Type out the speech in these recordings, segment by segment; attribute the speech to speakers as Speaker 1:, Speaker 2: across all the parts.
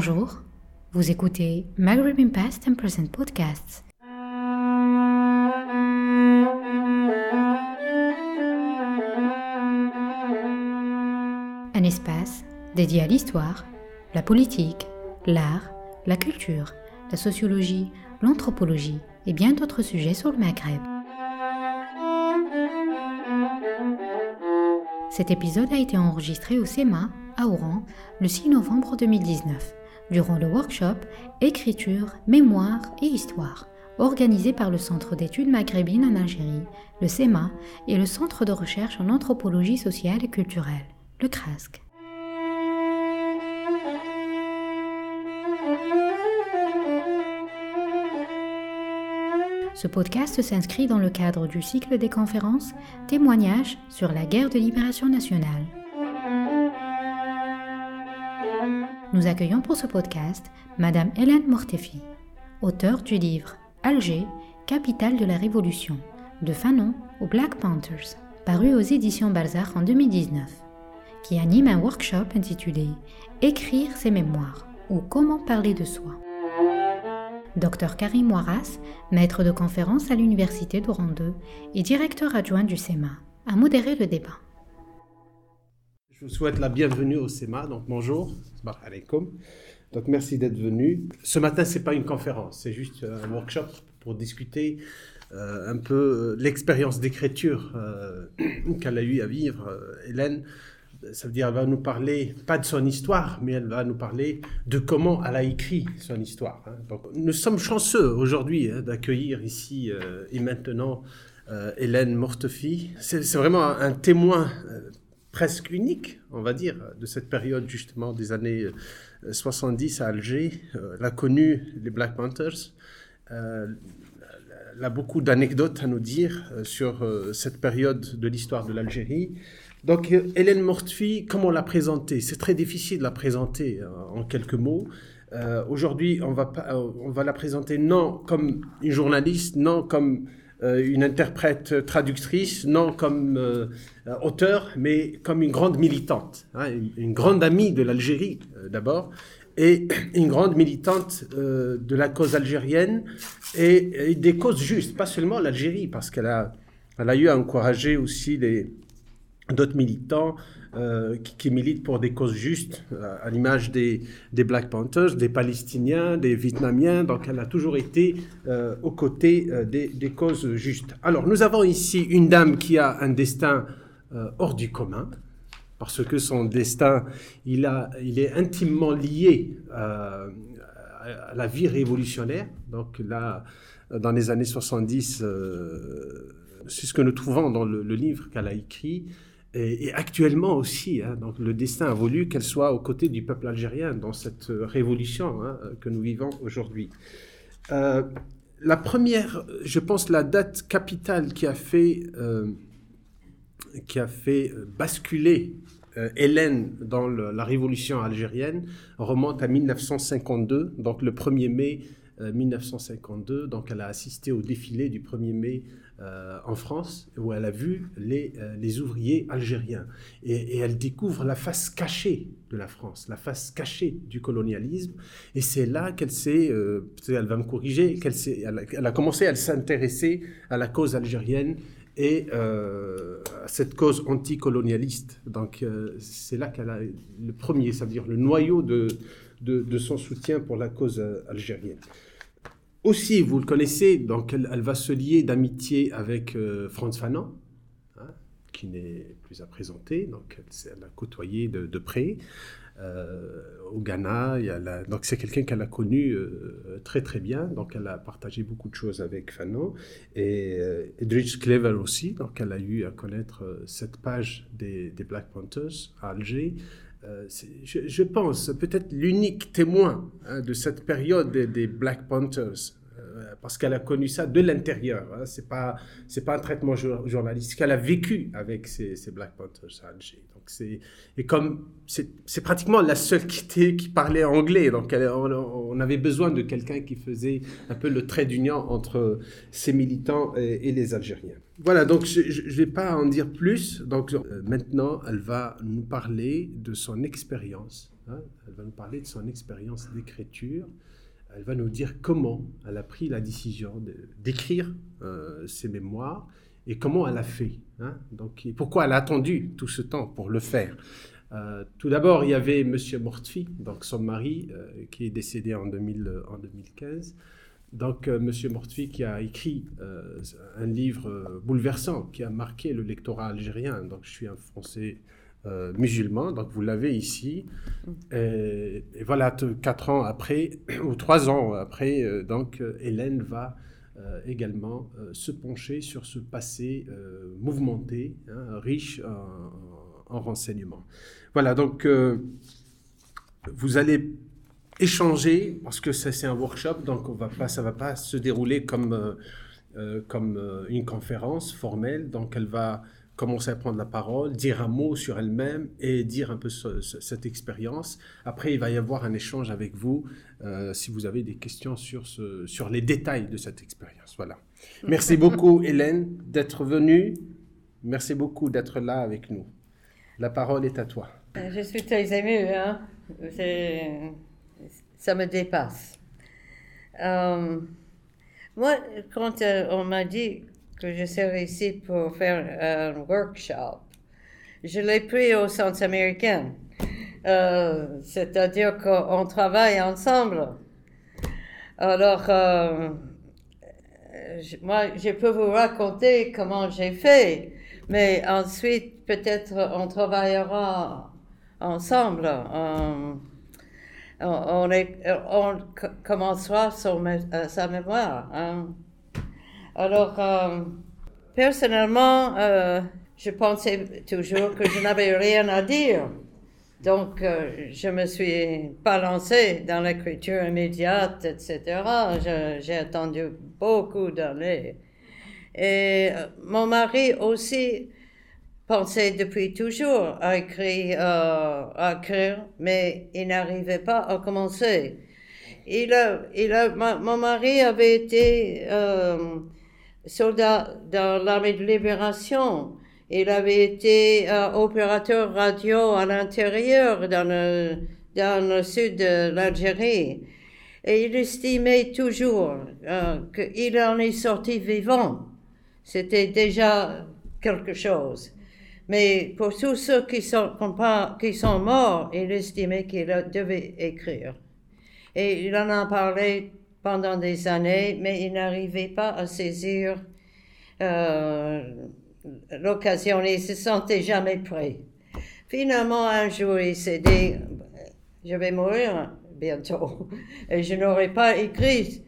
Speaker 1: Bonjour, vous écoutez Maghreb Past and Present Podcasts. Un espace dédié à l'histoire, la politique, l'art, la culture, la sociologie, l'anthropologie et bien d'autres sujets sur le Maghreb. Cet épisode a été enregistré au SEMA, à Oran, le 6 novembre 2019, durant le workshop Écriture, Mémoire et Histoire, organisé par le Centre d'études maghrébines en Algérie, le SEMA, et le Centre de recherche en anthropologie sociale et culturelle, le CRASC. Ce podcast s'inscrit dans le cadre du cycle des conférences Témoignages sur la guerre de libération nationale. Nous accueillons pour ce podcast Madame Hélène Mortefi, auteure du livre Alger, capitale de la Révolution, de Fanon aux Black Panthers, paru aux éditions Balzac en 2019, qui anime un workshop intitulé Écrire ses mémoires ou Comment parler de soi. Dr Karim Ouaras, maître de conférence à l'Université d'Oran 2 et directeur adjoint du SEMA, a modéré le débat.
Speaker 2: Je vous souhaite la bienvenue au SEMA, donc bonjour, donc merci d'être venu. Ce matin, ce n'est pas une conférence, c'est juste un workshop pour discuter euh, un peu euh, l'expérience d'écriture euh, qu'elle a eu à vivre, Hélène, ça veut dire elle va nous parler, pas de son histoire, mais elle va nous parler de comment elle a écrit son histoire. Hein. Donc, nous sommes chanceux aujourd'hui hein, d'accueillir ici euh, et maintenant euh, Hélène Mortefi. C'est vraiment un, témoin euh, presque unique, on va dire, de cette période justement des années 70 à Alger. elle a connu les Black Panthers. elle a beaucoup d'anecdotes à nous dire sur cette période de l'histoire de l'Algérie. Donc, Hélène Mortfi, comment la présenter C'est très difficile de la présenter euh, en quelques mots. Euh, aujourd'hui, on va, euh, on va la présenter non comme une journaliste, non comme une interprète traductrice, non comme auteur, mais comme une grande militante, hein, une, grande amie de l'Algérie d'abord, et une grande militante de la cause algérienne et, des causes justes, pas seulement l'Algérie, parce qu'elle a, elle a eu à encourager aussi d'autres militants euh, qui, militent pour des causes justes, euh, à l'image des, des, Black Panthers, des Palestiniens, des Vietnamiens. Donc, elle a toujours été euh, aux côtés des, causes justes. Alors, nous avons ici une dame qui a un destin hors du commun, parce que son destin, il, a, il est intimement lié à la vie révolutionnaire. Donc, là, dans les années 70, c'est ce que nous trouvons dans le livre qu'elle a écrit et, actuellement aussi, hein, donc le destin a voulu qu'elle soit aux côtés du peuple algérien dans cette révolution hein, que nous vivons aujourd'hui. Euh, la première, je pense, la date capitale qui a fait, euh, qui a fait basculer euh, Hélène dans la révolution algérienne remonte à 1952, donc le 1er mai 1952. Donc elle a assisté au défilé du 1er mai euh, en France, où elle a vu les, euh, ouvriers algériens. Et, elle découvre la face cachée de la France, la face cachée du colonialisme. Et c'est là qu'elle s'est, euh, elle va me corriger, qu'elle elle, elle, a commencé à s'intéresser à la cause algérienne et à cette cause anticolonialiste. Donc c'est là qu'elle a le premier, c'est-à-dire le noyau de, son soutien pour la cause algérienne. Aussi, vous le connaissez, donc elle, va se lier d'amitié avec euh, Franz Fanon, hein, qui n'est plus à présenter, donc elle, a côtoyé de, près. Euh, au Ghana, donc c'est quelqu'un qu'elle a connu euh, très très bien, donc elle a partagé beaucoup de choses avec Fanon. Et Edrich Clever aussi, donc elle a eu à connaître cette page des, Black Panthers à Alger. Je, pense, peut-être l'unique témoin hein, de cette période des Black Panthers. euh, parce qu'elle a connu ça de l'intérieur. Hein. Pas c'est pas un traitement journalistique. Elle a vécu avec ces, Black Panthers à Alger. Donc et comme c'est pratiquement la seule qui était qui parlait anglais. Donc on, avait besoin de quelqu'un qui faisait un peu le trait d'union entre ces militants et, les Algériens. Voilà. Donc je, ne vais pas en dire plus. Donc euh, maintenant elle va nous parler de son expérience Hein. Elle va nous parler de son expérience d'écriture. Elle va nous dire comment elle a pris la décision d'écrire euh, ses mémoires et comment elle a fait. Hein. Donc, pourquoi elle a attendu tout ce temps pour le faire. Euh, tout d'abord, il y avait M. Mortfi, donc son mari, euh, qui est décédé en, 2000, en 2015. Donc, M. Mortfi qui a écrit un livre bouleversant qui a marqué le lectorat algérien. Donc, je suis un Français euh, musulman, donc vous l'avez ici. Et, voilà, quatre ans après, ou trois ans après, euh, donc Hélène va euh, également se pencher sur ce passé mouvementé, hein, riche en, en, renseignements. Voilà, donc vous allez échanger, parce que ça c'est un workshop, donc on va ça ne va pas se dérouler comme, comme une conférence formelle, donc elle va commencer à prendre la parole, dire un mot sur elle-même et dire un peu cette expérience. Après, il va y avoir un échange avec vous euh, si vous avez des questions sur, ce, sur les détails de cette expérience. Voilà. Merci beaucoup, Hélène, d'être venue. Merci beaucoup d'être là avec nous. La parole est à toi.
Speaker 3: Euh, je suis très émue. Hein? Ça me dépasse. Euh, moi, quand on m'a dit que je serai ici pour faire un workshop. Je l'ai pris au centre américain. Euh, c'est-à-dire qu'on travaille ensemble. Alors, euh, moi, je peux vous raconter comment j'ai fait, mais ensuite, peut-être, on travaillera ensemble. On, on, commencera sa mémoire. Hein. Alors, euh, personnellement, euh, je pensais toujours que je n'avais rien à dire. Donc, euh, je me suis pas lancée dans l'écriture immédiate, etc. J'ai attendu beaucoup d'années. Et mon mari aussi pensait depuis toujours à écrire, à mais il n'arrivait pas à commencer. Il a, il a, mon mari avait été soldat dans l'armée de libération. Il avait été euh, opérateur radio à l'intérieur, dans le, dans le sud de l'Algérie. Et il estimait toujours euh, qu'il en est sorti vivant. C'était déjà quelque chose. Mais pour tous ceux qui sont, qui sont morts, il estimait qu'il devait écrire. Et il en a parlé pendant des années, mais il n'arrivait pas à saisir euh, l'occasion. Il se sentait jamais prêt. Finalement, un jour, il s'est dit, je vais mourir bientôt, et je n'aurai pas écrit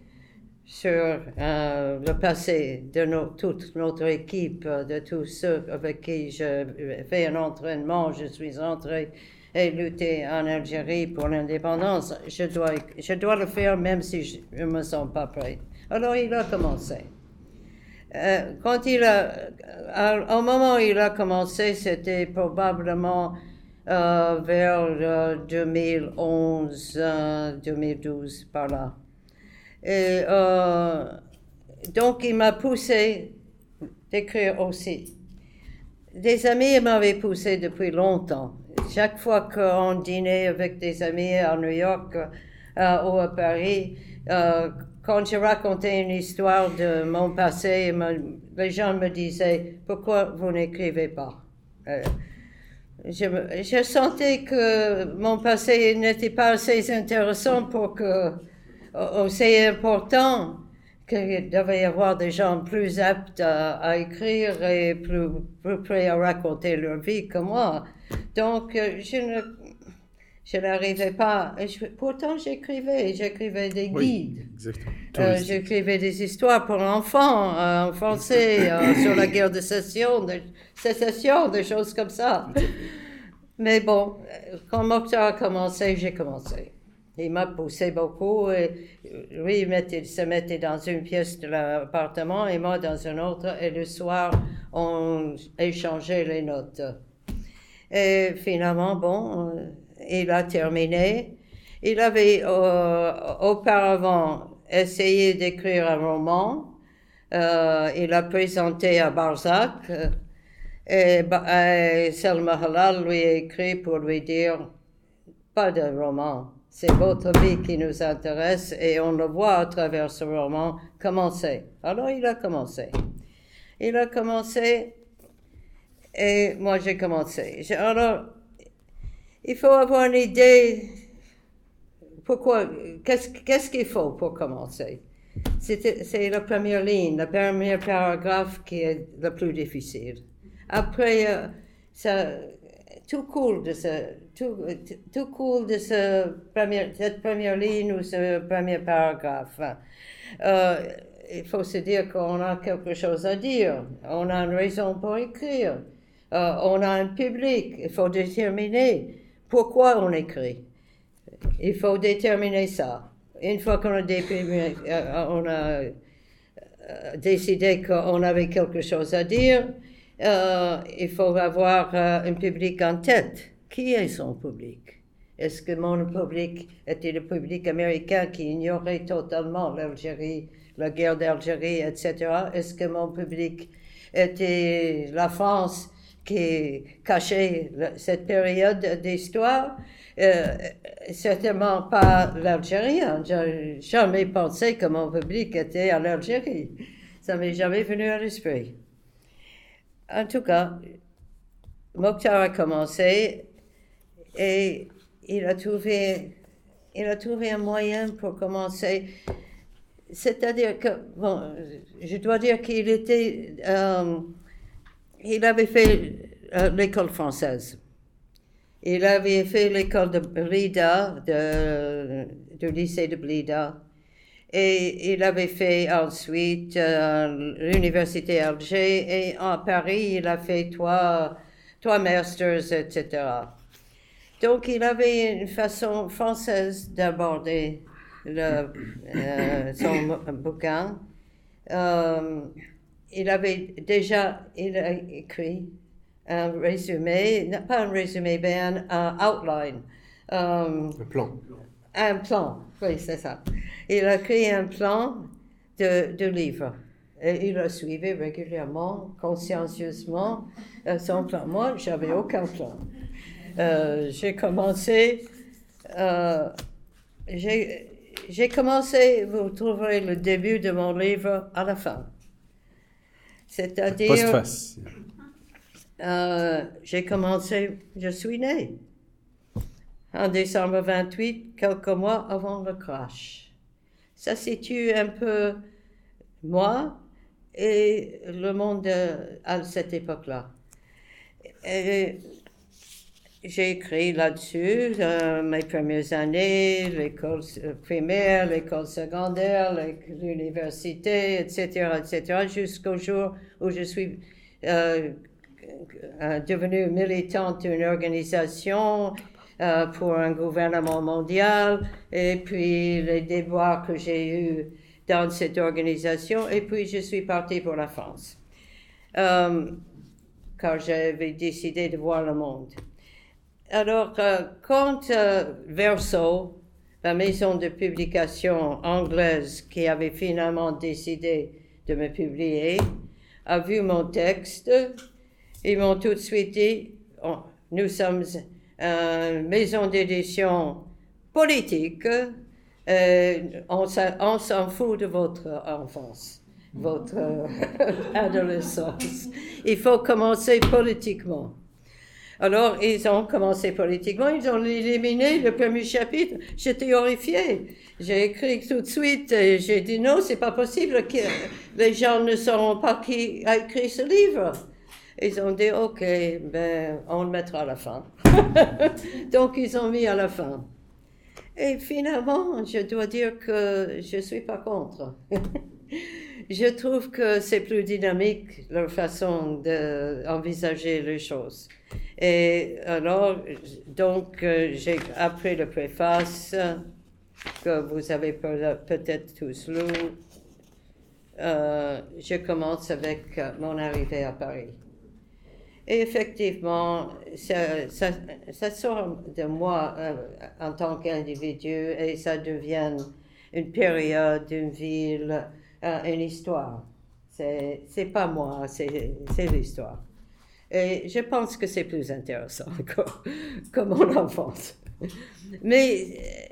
Speaker 3: sur euh, le passé de toute notre équipe, de tous ceux avec qui je fais un entraînement, je suis entré et lutter en Algérie pour l'indépendance, je dois, le faire même si je ne me sens pas prêt. Alors il a commencé. Euh, quand il a, au moment où il a commencé, c'était probablement euh, vers 2011, euh, 2012, par là. Et donc il m'a poussé d'écrire aussi. Des amis m'avaient poussé depuis longtemps chaque fois qu'on dînait avec des amis à New York euh, ou à Paris, euh, quand je racontais une histoire de mon passé, les gens me disaient pourquoi vous n'écrivez pas. Euh, je, sentais que mon passé n'était pas assez intéressant pour que, aussi important qu'il devait y avoir des gens plus aptes à, écrire et plus, plus prêts à raconter leur vie que moi. Donc, euh, je ne, je n'arrivais pas. pourtant, j'écrivais, j'écrivais des guides. Euh, j'écrivais des histoires pour l'enfant euh, en français sur la guerre de sécession, de sécession, des choses comme ça. Mais bon, quand Mokhtar a commencé, j'ai commencé. Il m'a poussé beaucoup. Et lui, il, se mettait dans une pièce de l'appartement et moi dans une autre. Et le soir, on échangeait les notes. Et finalement, bon, euh, il a terminé. Il avait euh, auparavant essayé d'écrire un roman. Euh, il a présenté à Barzac. Et, Selma Halal lui a écrit pour lui dire pas de roman. C'est votre vie qui nous intéresse et on le voit à travers ce roman commencer. Alors il a commencé. Il a commencé et moi j'ai commencé. Alors, il faut avoir une idée. Pourquoi Qu'est-ce qu'il faut pour commencer C'est la première ligne, la première paragraphe qui est le plus difficile. Après, euh, ça, tout coule de ce, tout, tout de ce premier, cette première ligne ou ce premier paragraphe. Euh, il faut se dire qu'on a quelque chose à dire, on a une raison pour écrire, euh, on a un public, il faut déterminer pourquoi on écrit. Il faut déterminer ça. Une fois qu'on a, euh, on euh, décidé qu'on avait quelque chose à dire, il faut avoir un public en tête. Qui est son public? Est-ce que mon public était le public américain qui ignorait totalement l'Algérie la guerre d'Algérie, etc. Est-ce que mon public était la France qui cachait cette période d'histoire euh, Certainement pas l'Algérie. J'ai jamais pensé que mon public était à l'Algérie. Ça m'est jamais venu à l'esprit. En tout cas, Mokhtar a commencé et il a trouvé, il a trouvé un moyen pour commencer c'est-à-dire que, bon, je dois dire qu'il était, euh, il avait fait euh, l'école française. Il avait fait l'école de Blida, de, du lycée de Blida. Et il avait fait ensuite euh, l'université Alger et à Paris, il a fait trois, masters, etc. Donc il avait une façon française d'aborder euh, son bouquin. Il avait déjà il a écrit un résumé, pas un résumé, mais un, outline.
Speaker 2: Euh, un plan.
Speaker 3: Un plan, oui, c'est ça. Il a écrit un plan de, de livre. Et il a suivi régulièrement, consciencieusement, son plan. Moi, j'avais aucun plan. j'ai commencé, j'ai j'ai commencé, vous trouverez le début de mon livre à la fin. C'est-à-dire. Euh, j'ai commencé, je suis né en décembre 28, quelques mois avant le crash. Ça situe un peu moi et le monde à cette époque-là. J'ai écrit là-dessus euh, mes premières années, l'école primaire, l'école secondaire, l'université, etc., etc., jusqu'au jour où je suis euh, euh, devenue militante d'une organisation pour un gouvernement mondial, et puis les déboires que j'ai eus dans cette organisation, et puis je suis partie pour la France, car j'avais décidé de voir le monde. Alors, euh, quand euh, Verso, la maison de publication anglaise qui avait finalement décidé de me publier, a vu mon texte, ils m'ont tout de suite dit, oh, nous sommes une maison d'édition politique, euh, on s'en fout de votre enfance, votre adolescence. Il faut commencer politiquement. Alors, ils ont commencé politiquement, ils ont éliminé le premier chapitre. J'étais horrifiée. J'ai écrit tout de suite, j'ai dit non, c'est pas possible que les gens ne sauront pas qui a écrit ce livre. Ils ont dit, OK, ben, on le mettra à la fin. Donc, ils ont mis à la fin. Et finalement, je dois dire que je ne suis pas contre. je trouve que c'est plus dynamique leur façon d'envisager les choses. Et alors, donc, euh, j'ai appris le préface que vous avez peut-être tous lu. Euh, je commence avec euh, mon arrivée à Paris. Et effectivement, ça, ça, sort de moi en tant qu'individu et ça devient une période, une ville, une histoire. C'est pas moi, c'est l'histoire. Et je pense que c'est plus intéressant que, mon enfance. Mais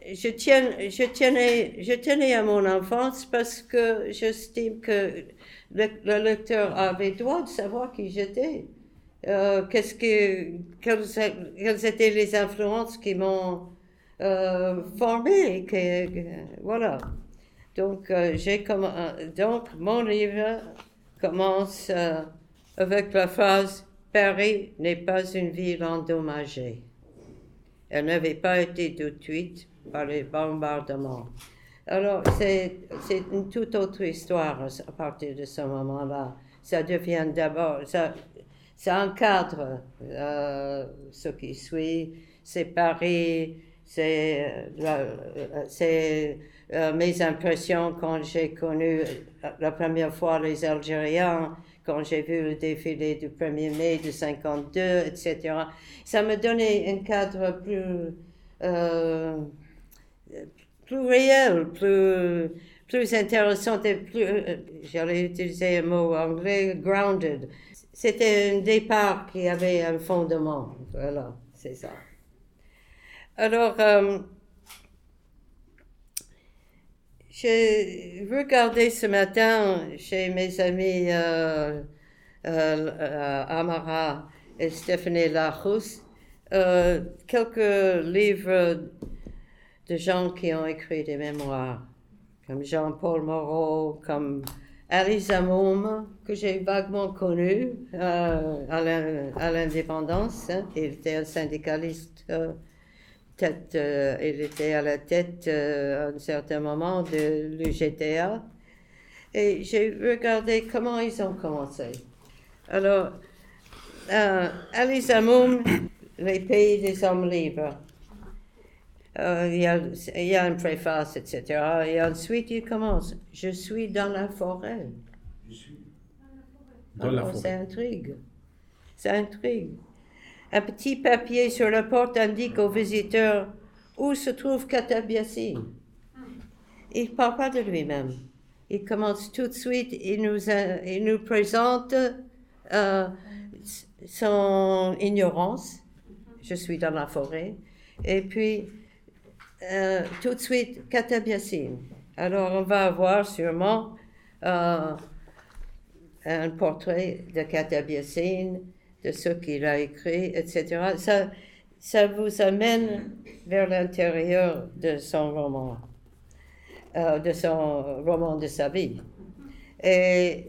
Speaker 3: euh, je, tiens, je, tenais, à mon enfance parce que j'estime que le, le, lecteur avait droit de savoir qui j'étais. Euh, qu'est-ce que, quelles, étaient les influences qui m'ont euh, formé. Que, voilà. Donc, euh, j'ai donc, mon livre commence avec la phrase Paris n'est pas une ville endommagée. Elle n'avait pas été détruite par les bombardements. Alors, c'est une toute autre histoire à partir de ce moment-là. Ça devient d'abord, ça, encadre euh, ce qui suit. C'est Paris, c'est euh, mes impressions quand j'ai connu la première fois les Algériens, quand j'ai vu le défilé du 1er mai de 52, etc. Ça me donnait un cadre plus, euh, plus réel, plus, plus intéressant et plus, euh, j'allais utiliser un mot anglais, grounded. C'était un départ qui avait un fondement. Voilà, c'est ça. Alors, euh, j'ai regardé ce matin chez mes amis euh, euh, Amara et Stéphanie euh, quelques livres de gens qui ont écrit des mémoires, comme Jean-Paul Moreau, comme Alice Amoum, que j'ai vaguement connu à l'indépendance. Hein. Il était un syndicaliste tête, euh, il était à la tête euh, à un certain moment de l'UGTA. Et j'ai regardé comment ils ont commencé. Alors, euh, Alice Amoum, les pays des hommes libres. Euh, il, y a, il, y a, une préface, etc. Et ensuite, il commence. Je suis dans la forêt. Je suis dans la forêt. Ça intrigue. Ça intrigue. Un petit papier sur la porte indique aux visiteurs où se trouve Katabiassine. Il ne parle pas de lui-même. Il commence tout de suite, il nous, présente euh, son ignorance. Je suis dans la forêt. Et puis, euh, tout de suite, Katabiassine. Alors, on va avoir sûrement euh, un portrait de Katabiassine de ce qu'il a écrit, etc. Ça, ça vous amène vers l'intérieur de son roman, euh, de son roman de sa vie. Et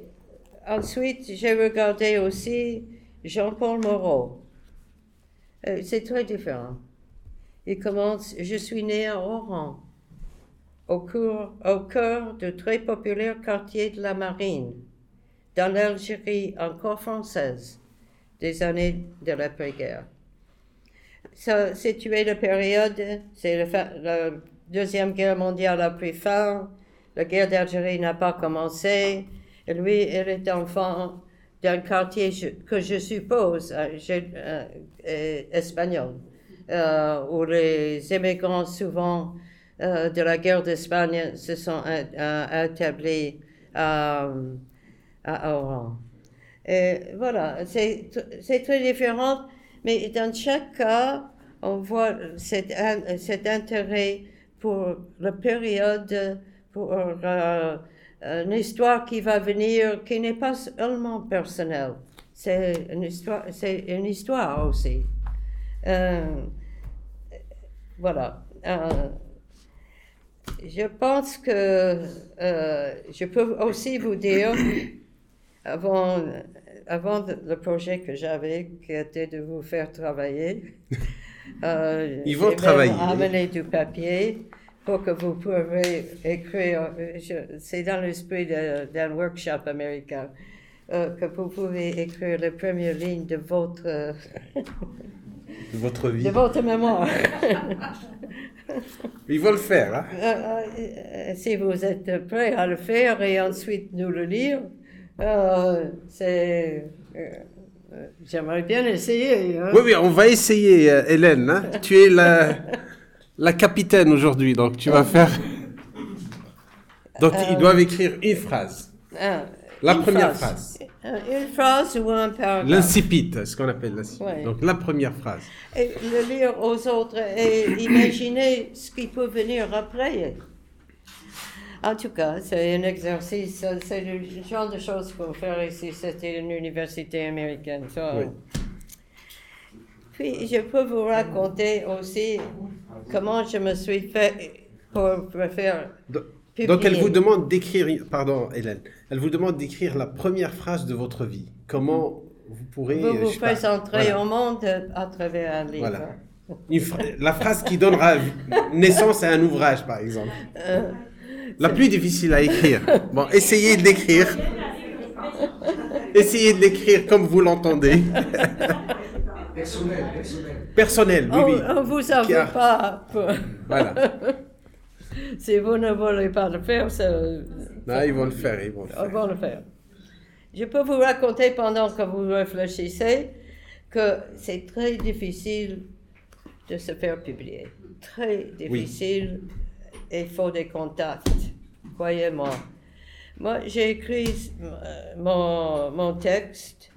Speaker 3: ensuite, j'ai regardé aussi Jean-Paul Moreau. Euh, c'est très différent. Il commence Je suis né à Oran, au, au cœur du très populaire quartier de la Marine, dans l'Algérie encore française des années de l'après-guerre. Ça situé la période, c'est la, Deuxième Guerre mondiale a pris fin, la guerre d'Algérie n'a pas commencé, et lui, il est enfant d'un quartier que je suppose euh, euh, espagnol, euh, où les immigrants souvent de la guerre d'Espagne se sont établis à Oran. Et voilà, c'est très différent, mais dans chaque cas, on voit cet, cet intérêt pour la période, pour euh, une histoire qui va venir, qui n'est pas seulement personnelle. C'est une histoire, c'est une histoire aussi. Euh, voilà. Euh, je pense que je peux aussi vous dire, avant avant le projet que j'avais, qui était de vous faire travailler,
Speaker 2: euh, ils vont travailler.
Speaker 3: Amener du papier pour que vous puissiez écrire. C'est dans l'esprit d'un workshop américain. Euh, que vous pouvez écrire les premières lignes de votre de
Speaker 2: votre vie,
Speaker 3: de votre mémoire.
Speaker 2: Ils vont le faire, hein?
Speaker 3: Euh, euh, si vous êtes prêt à le faire et ensuite nous le lire, euh, c'est. Euh, j'aimerais bien essayer. Hein.
Speaker 2: Oui, oui, on va essayer, euh, Hélène. Hein. tu es la, la capitaine aujourd'hui, donc tu vas faire. Donc, ils doivent écrire une phrase. La
Speaker 3: une
Speaker 2: première phrase.
Speaker 3: Euh, Une phrase ou un paragraphe.
Speaker 2: L'incipit, ce qu'on appelle l'incipit. Donc la première phrase.
Speaker 3: Et le lire aux autres et imaginer ce qui peut venir après. En tout cas, c'est un exercice, c'est le genre de choses qu'on fait ici. C'était une université américaine.
Speaker 2: Oui.
Speaker 3: Puis, je peux vous raconter aussi comment je me suis fait pour faire publier.
Speaker 2: Donc elle vous demande d'écrire, pardon Hélène, elle vous demande d'écrire la première phrase de votre vie. Comment vous pourrez...
Speaker 3: Vous
Speaker 2: euh,
Speaker 3: vous présenterez
Speaker 2: voilà.
Speaker 3: au monde à travers un livre.
Speaker 2: Voilà. La phrase qui donnera naissance à un ouvrage, par exemple. La plus difficile à écrire. Bon, essayez d'écrire. Essayez de l'écrire comme vous l'entendez.
Speaker 4: Personnel, personnel.
Speaker 2: Personnel, oui,
Speaker 3: on,
Speaker 2: oui.
Speaker 3: on vous en
Speaker 2: a-
Speaker 3: veut pas.
Speaker 2: Voilà.
Speaker 3: si vous ne voulez pas le faire, ça,
Speaker 2: Ah, ils vont le faire, ils vont le
Speaker 3: on
Speaker 2: faire.
Speaker 3: va le faire. Je peux vous raconter pendant que vous réfléchissez que c'est très difficile de se faire publier. Très difficile. Il faut des contacts. Croyez-moi. Moi, j'ai écrit euh, mon, mon texte.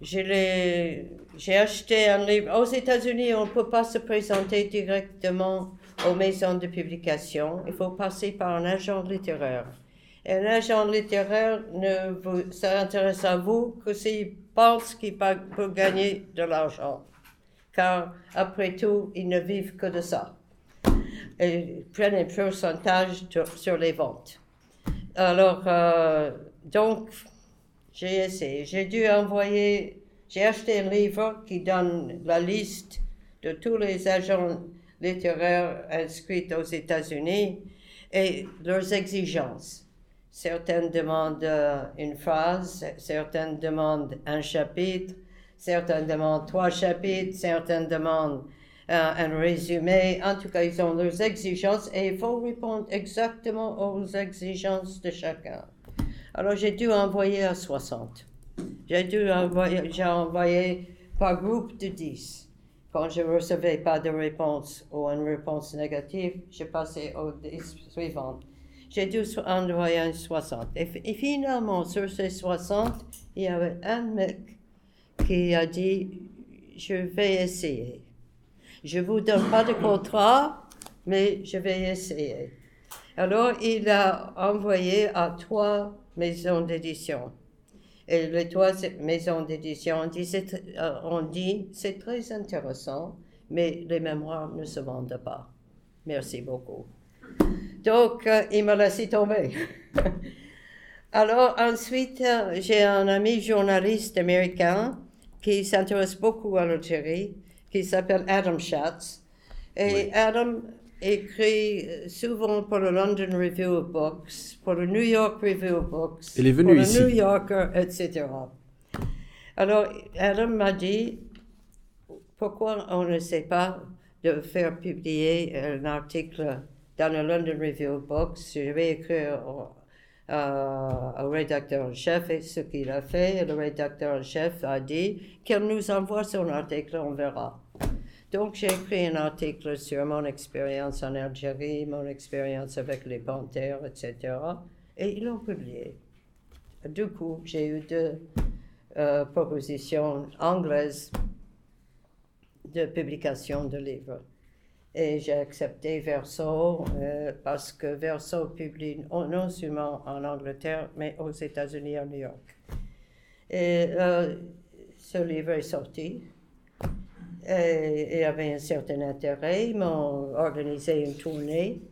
Speaker 3: J'ai acheté un livre. Aux États-Unis, on ne peut pas se présenter directement aux maisons de publication. Il faut passer par un agent littéraire. Et un agent littéraire ne s'intéresse à vous que s'il pense qu'il peut gagner de l'argent. Car, après tout, ils ne vivent que de ça. Et prennent un pourcentage sur les ventes. Alors, euh, donc, j'ai essayé. J'ai dû envoyer, j'ai acheté un livre qui donne la liste de tous les agents littéraires inscrits aux États-Unis et leurs exigences. Certaines demandent euh, une phrase, certaines demandent un chapitre, certaines demandent trois chapitres, certaines demandent un résumé. En tout cas, ils ont leurs exigences et il faut répondre exactement aux exigences de chacun. Alors, j'ai dû envoyer à 60. J'ai dû envoyer, j'ai envoyé par groupe de 10. Quand je ne recevais pas de réponse ou une réponse négative, je passais aux 10 suivantes. J'ai dû envoyer un 60. Et, fi- et finalement, sur ces 60, il y avait un mec qui a dit, je vais essayer. Je ne vous donne pas de contrat, mais je vais essayer. Alors, il a envoyé à trois maisons d'édition. Et les trois maisons d'édition ont dit, c'est tr- euh, dit, c'est très intéressant, mais les mémoires ne se vendent pas. Merci beaucoup. Donc, euh, il m'a laissé tomber. Alors, ensuite, euh, j'ai un ami journaliste américain qui s'intéresse beaucoup à l'Algérie, qui s'appelle Adam Schatz. Et Adam écrit souvent pour le London Review of Books, pour le New York Review of Books,
Speaker 2: Il est venu
Speaker 3: pour le. New Yorker, etc. Alors, Adam m'a dit, pourquoi on ne sait pas de faire publier un article dans le London Review of Books? Je vais écrire au, euh, au rédacteur en chef et ce qu'il a fait. Le rédacteur en chef a dit qu'il nous envoie son article, on verra. Donc j'ai écrit un article sur mon expérience en Algérie, mon expérience avec les panthères, etc. Et ils l'ont publié. Du coup, j'ai eu deux euh, propositions anglaises de publication de livres. Et j'ai accepté Verso euh, parce que Verso publie non seulement en Angleterre, mais aux États-Unis, à New York. Et euh, ce livre est sorti. Et il y avait un certain intérêt. Ils m'ont organisé une tournée.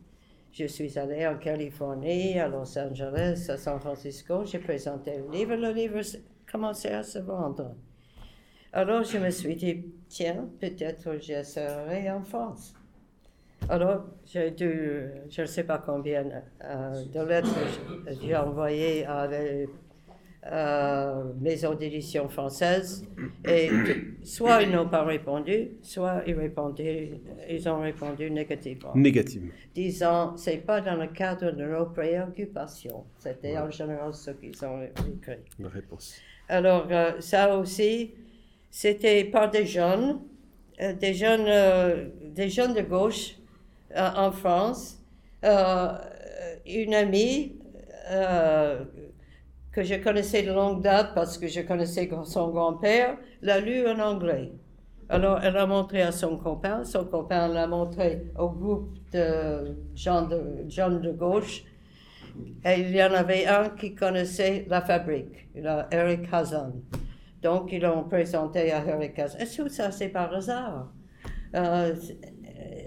Speaker 3: Je suis allée en Californie, à Los Angeles, à San Francisco. J'ai présenté le livre. Le livre commençait à se vendre. Alors je me suis dit, tiens, peut-être j'essaierai en France. Alors j'ai dû, je ne sais pas combien euh, de lettres j'ai envoyées à les euh, maisons d'édition françaises. Et soit ils n'ont pas répondu, soit ils, ils ont répondu négativement
Speaker 2: Négativement.
Speaker 3: disant c'est pas dans le cadre de nos préoccupations. C'était en général ce qu'ils ont écrit.
Speaker 2: La réponse.
Speaker 3: Alors, euh, ça aussi, c'était par des jeunes, euh, des jeunes, euh, des jeunes de gauche en France. Une amie euh, que je connaissais de longue date parce que je connaissais son grand-père, l'a lu en anglais. Alors, elle a montré à son copain, son copain l'a montré au groupe de, gens de gauche, et il y en avait un qui connaissait la fabrique, Eric Hazan. Donc, ils l'ont présenté à Eric Hazan. Et tout ça, c'est par hasard? Euh,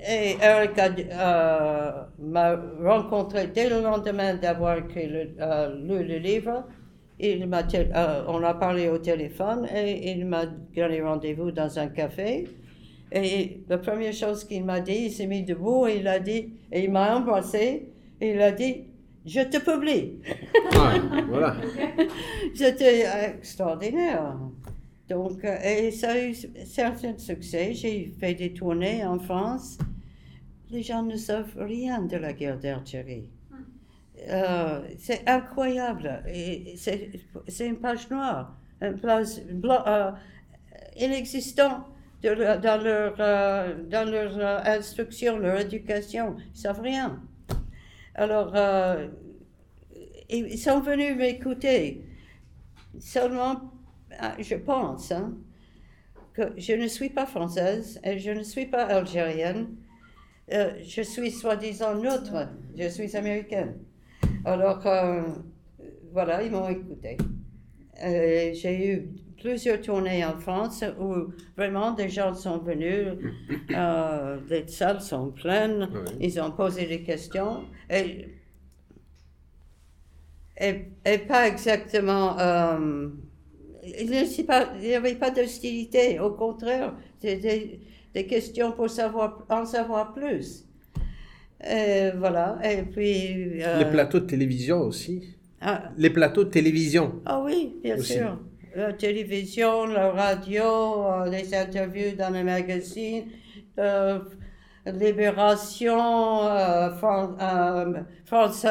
Speaker 3: et Eric euh, m'a rencontré dès le lendemain d'avoir euh, lu le livre. Il m'a, on a parlé au téléphone et il m'a donné rendez-vous dans un café. Et la première chose qu'il m'a dit, il s'est mis debout et il a dit, et il m'a embrassé et il a dit, je te publie.
Speaker 2: Ah, voilà.
Speaker 3: C'était extraordinaire. Donc, euh, et ça a eu certains succès. J'ai fait des tournées en France. Les gens ne savent rien de la guerre d'Algérie. Euh, c'est incroyable. C'est une page noire, une page euh, inexistante dans leur, dans leur instruction, leur éducation. Ils ne savent rien. Alors, ils sont venus m'écouter. Seulement ah, je pense hein, que je ne suis pas française et je ne suis pas algérienne. Euh, je suis soi-disant neutre, je suis américaine. Alors, euh, voilà, ils m'ont écouté. Euh, j'ai eu plusieurs tournées en France où vraiment des gens sont venus, les salles sont pleines, ils ont posé des questions et, et, et pas exactement il n'y avait pas d'hostilité, au contraire, c'était des questions pour savoir, en savoir plus. Et voilà, et puis...
Speaker 2: Euh, les plateaux de télévision aussi ah. Les plateaux de télévision
Speaker 3: Ah oui, bien sûr. La télévision, la radio, euh, les interviews dans les magazines, euh, Libération, France...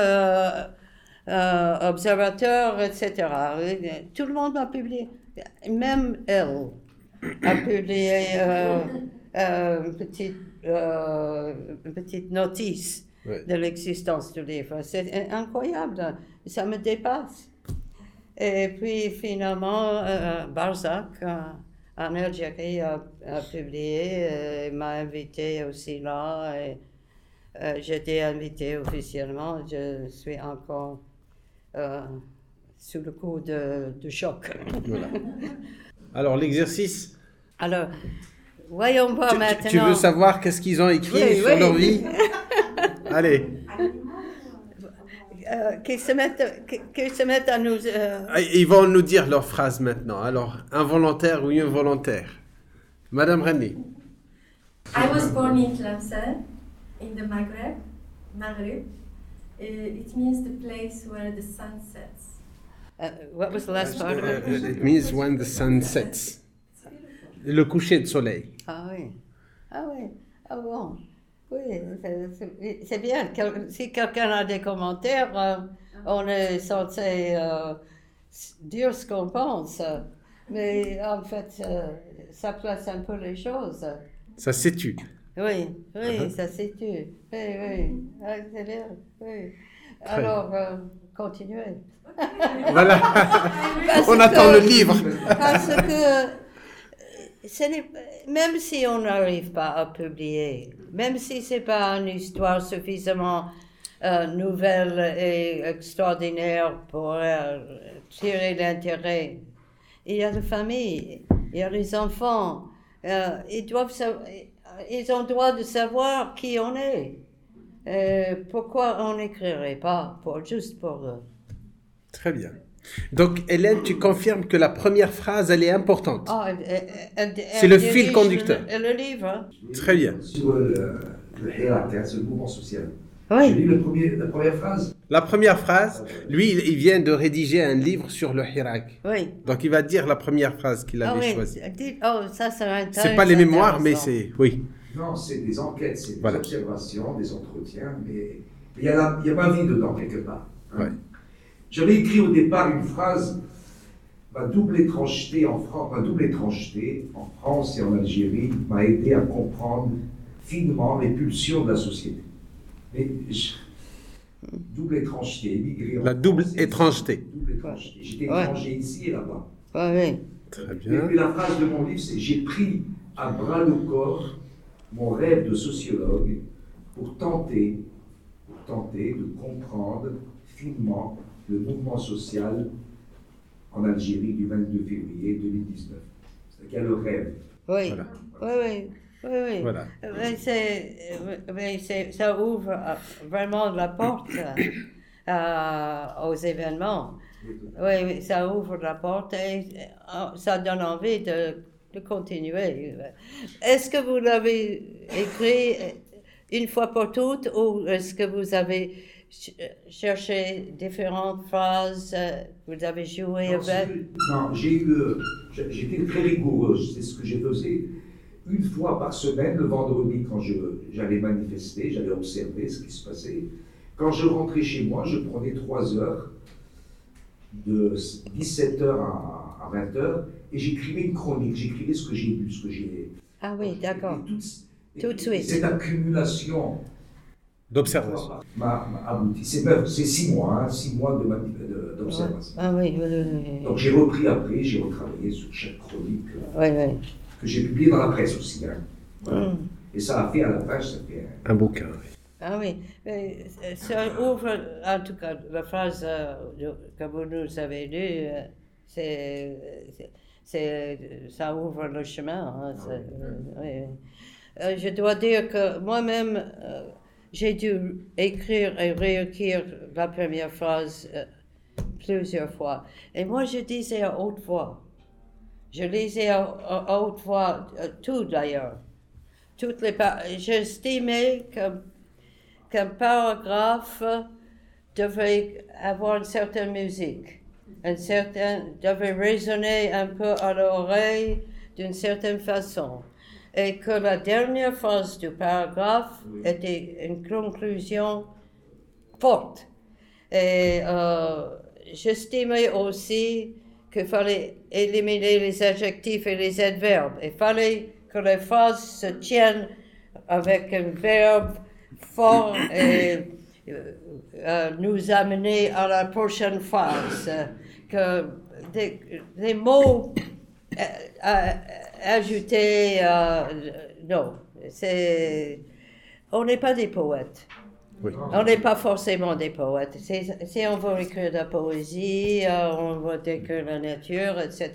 Speaker 3: Euh, observateur, etc. Tout le monde a publié. Même elle a publié euh, euh, une, petite, une petite notice de l'existence du livre. C'est incroyable, ça me dépasse. Et puis finalement, Barzac en Algérie a, publié, m'a invité aussi là. Et, J'étais invité officiellement, je suis encore euh, sous le coup de, choc.
Speaker 2: Alors, l'exercice
Speaker 3: Alors, voyons voir maintenant.
Speaker 2: Tu veux savoir qu'est-ce qu'ils ont écrit sur leur vie Allez.
Speaker 3: Euh, qu'ils se, mettent, se mettent à nous. Euh,
Speaker 2: ah, ils vont nous dire leur phrase maintenant. Alors, involontaire ou involontaire? Madame René.
Speaker 5: I was born in Tlemcen, in the Maghreb, Maghreb. Uh, it means the place where the sun sets.
Speaker 3: Uh, what was the last part of it?
Speaker 2: Uh, it? means when the sun sets. Le coucher de soleil.
Speaker 3: Ah oui. Ah oui. Ah bon. Oui, c'est bien. Si quelqu'un a des commentaires, euh, on est censé euh, dire ce qu'on pense. Mais en fait, euh, ça place un peu les choses.
Speaker 2: Ça situe.
Speaker 3: Oui, oui, uh-huh. ça c'est tu. Oui, oui. Ah, c'est bien. Oui. Alors, euh, continuez.
Speaker 2: Voilà. on attend le livre.
Speaker 3: parce que même si on n'arrive pas à publier, même si ce n'est pas une histoire suffisamment euh, nouvelle et extraordinaire pour tirer l'intérêt, il y a la famille, il y a les enfants. ils doivent ils ont droit de savoir qui on est. Euh, pourquoi on n'écrirait pas juste pour eux
Speaker 2: Très bien. Donc, Hélène, tu confirmes que la première phrase, elle est importante.
Speaker 3: Ah,
Speaker 2: c'est le fil conducteur.
Speaker 3: Le, le livre. Hein.
Speaker 2: Très bien.
Speaker 4: Sur le, le le mouvement social. Oui. Je lis le premier, la première phrase.
Speaker 2: La première phrase, lui, il, vient de rédiger un livre sur le Hirak.
Speaker 3: Oui.
Speaker 2: Donc il va dire la première phrase qu'il avait
Speaker 3: ah,
Speaker 2: choisie.
Speaker 3: Oh, ça, ça
Speaker 2: C'est pas les mémoires, mais c'est. Oui.
Speaker 4: Non, c'est des enquêtes, c'est des observations, des entretiens, mais il y, a a ma vie dedans, quelque part. Hein. J'avais écrit au départ une phrase ma double étrangeté en France, ma double étrangeté en France et en Algérie m'a aidé à comprendre finement les pulsions de la société. Mais double étrangeté, émigré en
Speaker 2: La double
Speaker 4: France.
Speaker 2: étrangeté.
Speaker 4: Double étrangeté. J'étais
Speaker 3: Ouais.
Speaker 4: étranger ici et là-bas.
Speaker 3: Oui, oui.
Speaker 2: Très
Speaker 4: Et
Speaker 2: bien.
Speaker 4: puis la phrase de mon livre, c'est J'ai pris à bras le corps mon rêve de sociologue pour tenter, pour tenter de comprendre finement le mouvement social en Algérie du 22 février 2019. C'est-à-dire le rêve.
Speaker 3: Oui,
Speaker 2: Voilà.
Speaker 3: oui, oui. Oui, oui.
Speaker 2: Voilà.
Speaker 3: Oui, c'est- ça ouvre euh, vraiment la porte euh, aux événements. Oui, ça ouvre la porte et euh, ça donne envie de, de continuer. Est-ce que vous l'avez écrit une fois pour toutes ou est-ce que vous avez ch- cherché différentes phrases, euh, vous avez joué
Speaker 4: Non,
Speaker 3: avec
Speaker 4: Non, j'ai eu. euh, J'étais très rigoureuse, c'est ce que j'ai faisais. Une fois par semaine, le vendredi, quand je- j'allais manifester, j'allais observer ce qui se passait. Quand je rentrais chez moi, je prenais trois heures, de 17h à, à 20h, et j'écrivais une chronique. J'écrivais ce que j'ai vu, ce que j'ai.
Speaker 3: Ah oui, d'accord.
Speaker 4: Tout
Speaker 3: de suite.
Speaker 4: Cette accumulation
Speaker 2: D'observation.
Speaker 4: m'a abouti. C'est neuf- c'est six mois, hein, six mois de mani- de- d'observation.
Speaker 3: Ah oui, oui, oui.
Speaker 4: Donc j'ai repris après, j'ai retravaillé sur chaque chronique euh, que j'ai publiée dans la presse aussi. hein. Voilà.
Speaker 3: Mm.
Speaker 4: Et ça a fait à la page, ça fait un-
Speaker 2: Un bouquin. oui.
Speaker 3: Ah oui, mais euh, ça ouvre, en tout cas, la phrase euh, que vous nous avez lue, euh, c'est, c'est- c'est- ça ouvre le chemin. hein, c'est- euh, oui, oui. Euh, je dois dire que moi-même, euh, j'ai dû écrire et réécrire la première phrase euh, plusieurs fois. Et moi, je disais à haute voix. Je lisais à, haute voix, euh, tout d'ailleurs. Toutes les J'estimais qu'un paragraphe devait avoir une certaine musique, un certain, devait résonner un peu à l'oreille d'une certaine façon, et que la dernière phrase du paragraphe était une conclusion forte. Et euh, j'estimais aussi qu'il fallait éliminer les adjectifs et les adverbes. Il fallait que les phrases se tiennent avec un verbe fort et euh, euh, nous amener à la prochaine phase. euh, Que des, des mots euh, ajoutés, euh, non, c'est, on n'est pas des poètes.
Speaker 2: Oui.
Speaker 3: On n'est pas forcément des poètes. Si on veut écrire de la poésie, euh, on veut décrire la nature, etc.,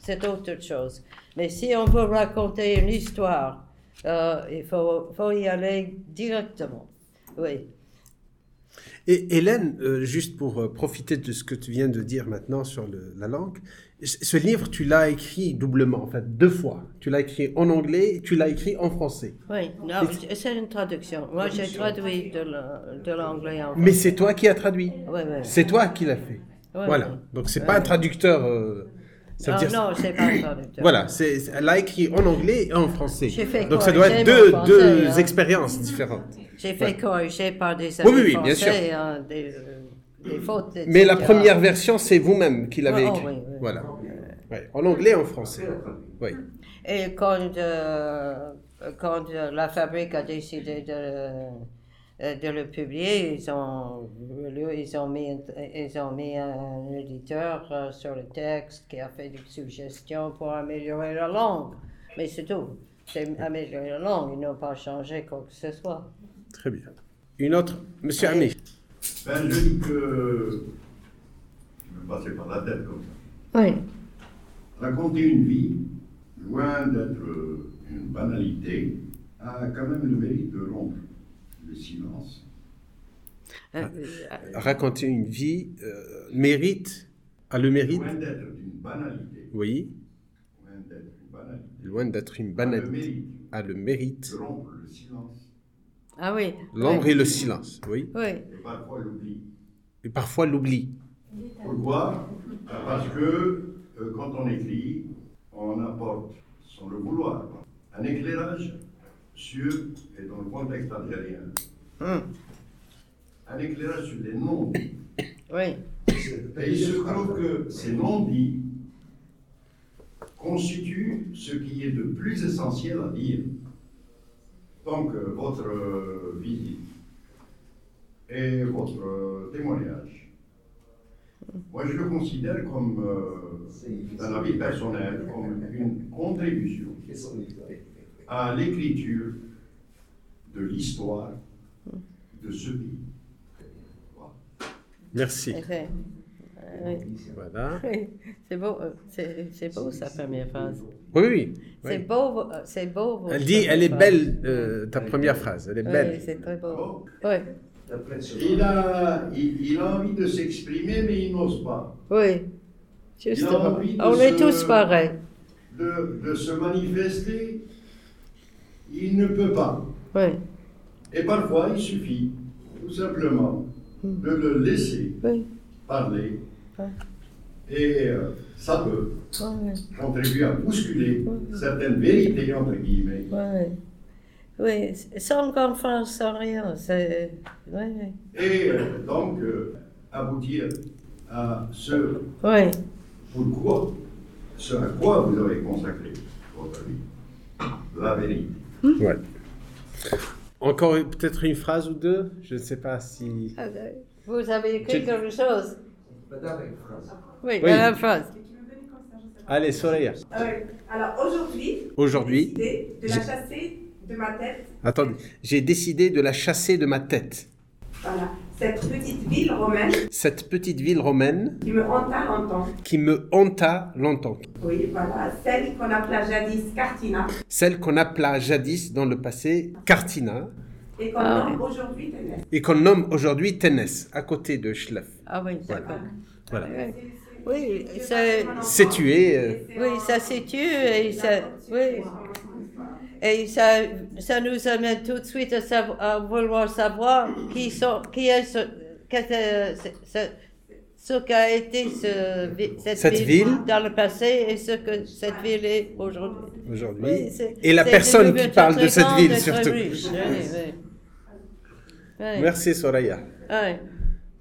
Speaker 3: c'est, autre chose. Mais si on veut raconter une histoire, euh, il faut, faut y aller directement. Oui.
Speaker 2: Et Hélène, euh, juste pour profiter de ce que tu viens de dire maintenant sur le- la langue, ce livre, tu l'as écrit doublement, en fait, deux fois. Tu l'as écrit en anglais et tu l'as écrit en français.
Speaker 3: Oui, non, c'est une traduction. Moi, j'ai traduit de la- de l'anglais en
Speaker 2: Mais c'est toi qui as traduit.
Speaker 3: Oui, oui.
Speaker 2: C'est toi qui l'as fait.
Speaker 3: Ouais,
Speaker 2: voilà.
Speaker 3: ouais.
Speaker 2: Donc c'est pas un traducteur. euh, ça
Speaker 3: Ah,
Speaker 2: dire-
Speaker 3: non, c'est pas un traducteur.
Speaker 2: Voilà, elle l'a écrit en anglais et en français.
Speaker 3: J'ai fait
Speaker 2: Donc ça doit être deux, deux
Speaker 3: français, hein.
Speaker 2: expériences différentes.
Speaker 3: J'ai fait corriger par des
Speaker 2: Oui,
Speaker 3: amis
Speaker 2: oui, oui, bien
Speaker 3: français hein, des, fautes.
Speaker 2: Mais la première version, c'est vous-même qui l'avez
Speaker 3: Ah, oh,
Speaker 2: écrit.
Speaker 3: oui, oui.
Speaker 2: Voilà. En anglais et en français. Oui.
Speaker 3: Et quand, euh, quand la fabrique a décidé de, euh, de le publier, ils ont, ils ont, mis, ils ont mis un éditeur euh, sur le texte qui a fait des suggestions pour améliorer la langue. Mais c'est tout. C'est améliorer la langue. Ils n'ont pas changé quoi que ce soit.
Speaker 2: Très bien. Une autre, Monsieur Ami.
Speaker 6: Ben, je dis que. Je me passais par la tête comme ça.
Speaker 3: Oui.
Speaker 6: Raconter une vie, loin d'être euh, une banalité, a quand même le mérite de rompre le silence.
Speaker 3: Euh,
Speaker 2: Raconter une vie euh, mérite, a le mérite,
Speaker 6: Loin d'être une banalité,
Speaker 2: oui,
Speaker 6: loin d'être une banalité,
Speaker 2: loin d'être une
Speaker 6: a le
Speaker 2: banalité,
Speaker 6: mérite
Speaker 2: a le mérite,
Speaker 6: de rompre le silence
Speaker 3: ah oui.
Speaker 2: l'ombre
Speaker 3: oui.
Speaker 2: et le silence, oui,
Speaker 3: Oui.
Speaker 6: et parfois l'oubli.
Speaker 2: et parfois l'oubli.
Speaker 6: Pourquoi? Parce que euh, quand on écrit, on apporte, sans le vouloir, un éclairage sur, et dans le contexte algérien,
Speaker 3: Hum.
Speaker 6: un éclairage sur les noms.
Speaker 3: Oui.
Speaker 6: Et il se trouve que ces non-dits constituent ce qui est de plus essentiel à dire. Donc, votre visite et votre témoignage. Moi, je le considère comme, euh, dans la vie personnelle, comme une contribution à l'écriture de l'histoire de ce pays.
Speaker 2: Merci.
Speaker 3: Oui.
Speaker 2: Voilà.
Speaker 3: Oui, c'est beau, euh, c'est c'est beau sa première phrase.
Speaker 2: Oui, oui.
Speaker 3: C'est
Speaker 2: oui.
Speaker 3: beau, euh, c'est beau. votre
Speaker 2: Elle dit, elle est belle, euh, ta première phrase, elle est belle.
Speaker 3: Oui, c'est très beau.
Speaker 6: Bon.
Speaker 3: Oui,
Speaker 6: Il a, il, il a envie de s'exprimer, mais il n'ose pas.
Speaker 3: oui. Justement.
Speaker 6: envie de
Speaker 3: On est tous pareils.
Speaker 6: De, de se manifester, il ne peut pas.
Speaker 3: Oui,
Speaker 6: Et parfois, il suffit, tout simplement, de le laisser
Speaker 3: oui.
Speaker 6: parler.
Speaker 3: Ouais.
Speaker 6: Et euh, ça peut contribuer à bousculer certaines vérités, entre guillemets.
Speaker 3: oui. Oui, sans conférence, sans rien. C'est.
Speaker 6: Et euh, donc, euh, aboutir à ce
Speaker 3: Oui.
Speaker 6: pourquoi, ce à quoi vous avez consacré votre vie. La vérité.
Speaker 2: Ouais. Encore peut-être une phrase ou deux Je ne sais pas si.
Speaker 3: Vous avez écrit
Speaker 2: Je-
Speaker 3: quelque chose
Speaker 4: Madame, une phrase.
Speaker 3: Oui,
Speaker 2: Oui.
Speaker 3: la phrase.
Speaker 2: Allez, Soraya.
Speaker 7: Ouais. Alors aujourd'hui,
Speaker 2: Aujourd'hui,
Speaker 7: j'ai décidé de la chasser de ma tête.
Speaker 2: attendez, j'ai décidé de la chasser de ma tête.
Speaker 7: Voilà. Cette petite ville romaine
Speaker 2: Cette petite ville romaine
Speaker 7: qui me hanta longtemps.
Speaker 2: qui me hanta longtemps.
Speaker 7: Oui, voilà. Celle qu'on appela jadis Cartina
Speaker 2: Celle qu'on appela jadis dans le passé Cartina
Speaker 7: et qu'on
Speaker 3: Ah
Speaker 7: nomme aujourd'hui Ténès.
Speaker 2: et qu'on nomme aujourd'hui Ténès, à côté de Schlef.
Speaker 3: Ah oui,
Speaker 2: Voilà.
Speaker 3: d'accord.
Speaker 2: Voilà.
Speaker 3: Oui, c'est.
Speaker 2: C'est tué. euh,
Speaker 3: Oui, ça situe et ça. Oui. Et ça, ça nous amène tout de suite à, savoir, à vouloir savoir qui, sont, qui est ce, qu'est-ce que ce, ce- ce qu'a été ce, cette,
Speaker 2: Cette ville.
Speaker 3: dans le passé et ce que cette ville est aujourd'hui.
Speaker 2: aujourd'hui.
Speaker 3: Oui,
Speaker 2: et la personne qui parle de cette ville surtout.
Speaker 3: riche, oui, oui. Oui.
Speaker 2: Merci Soraya.
Speaker 3: Oui.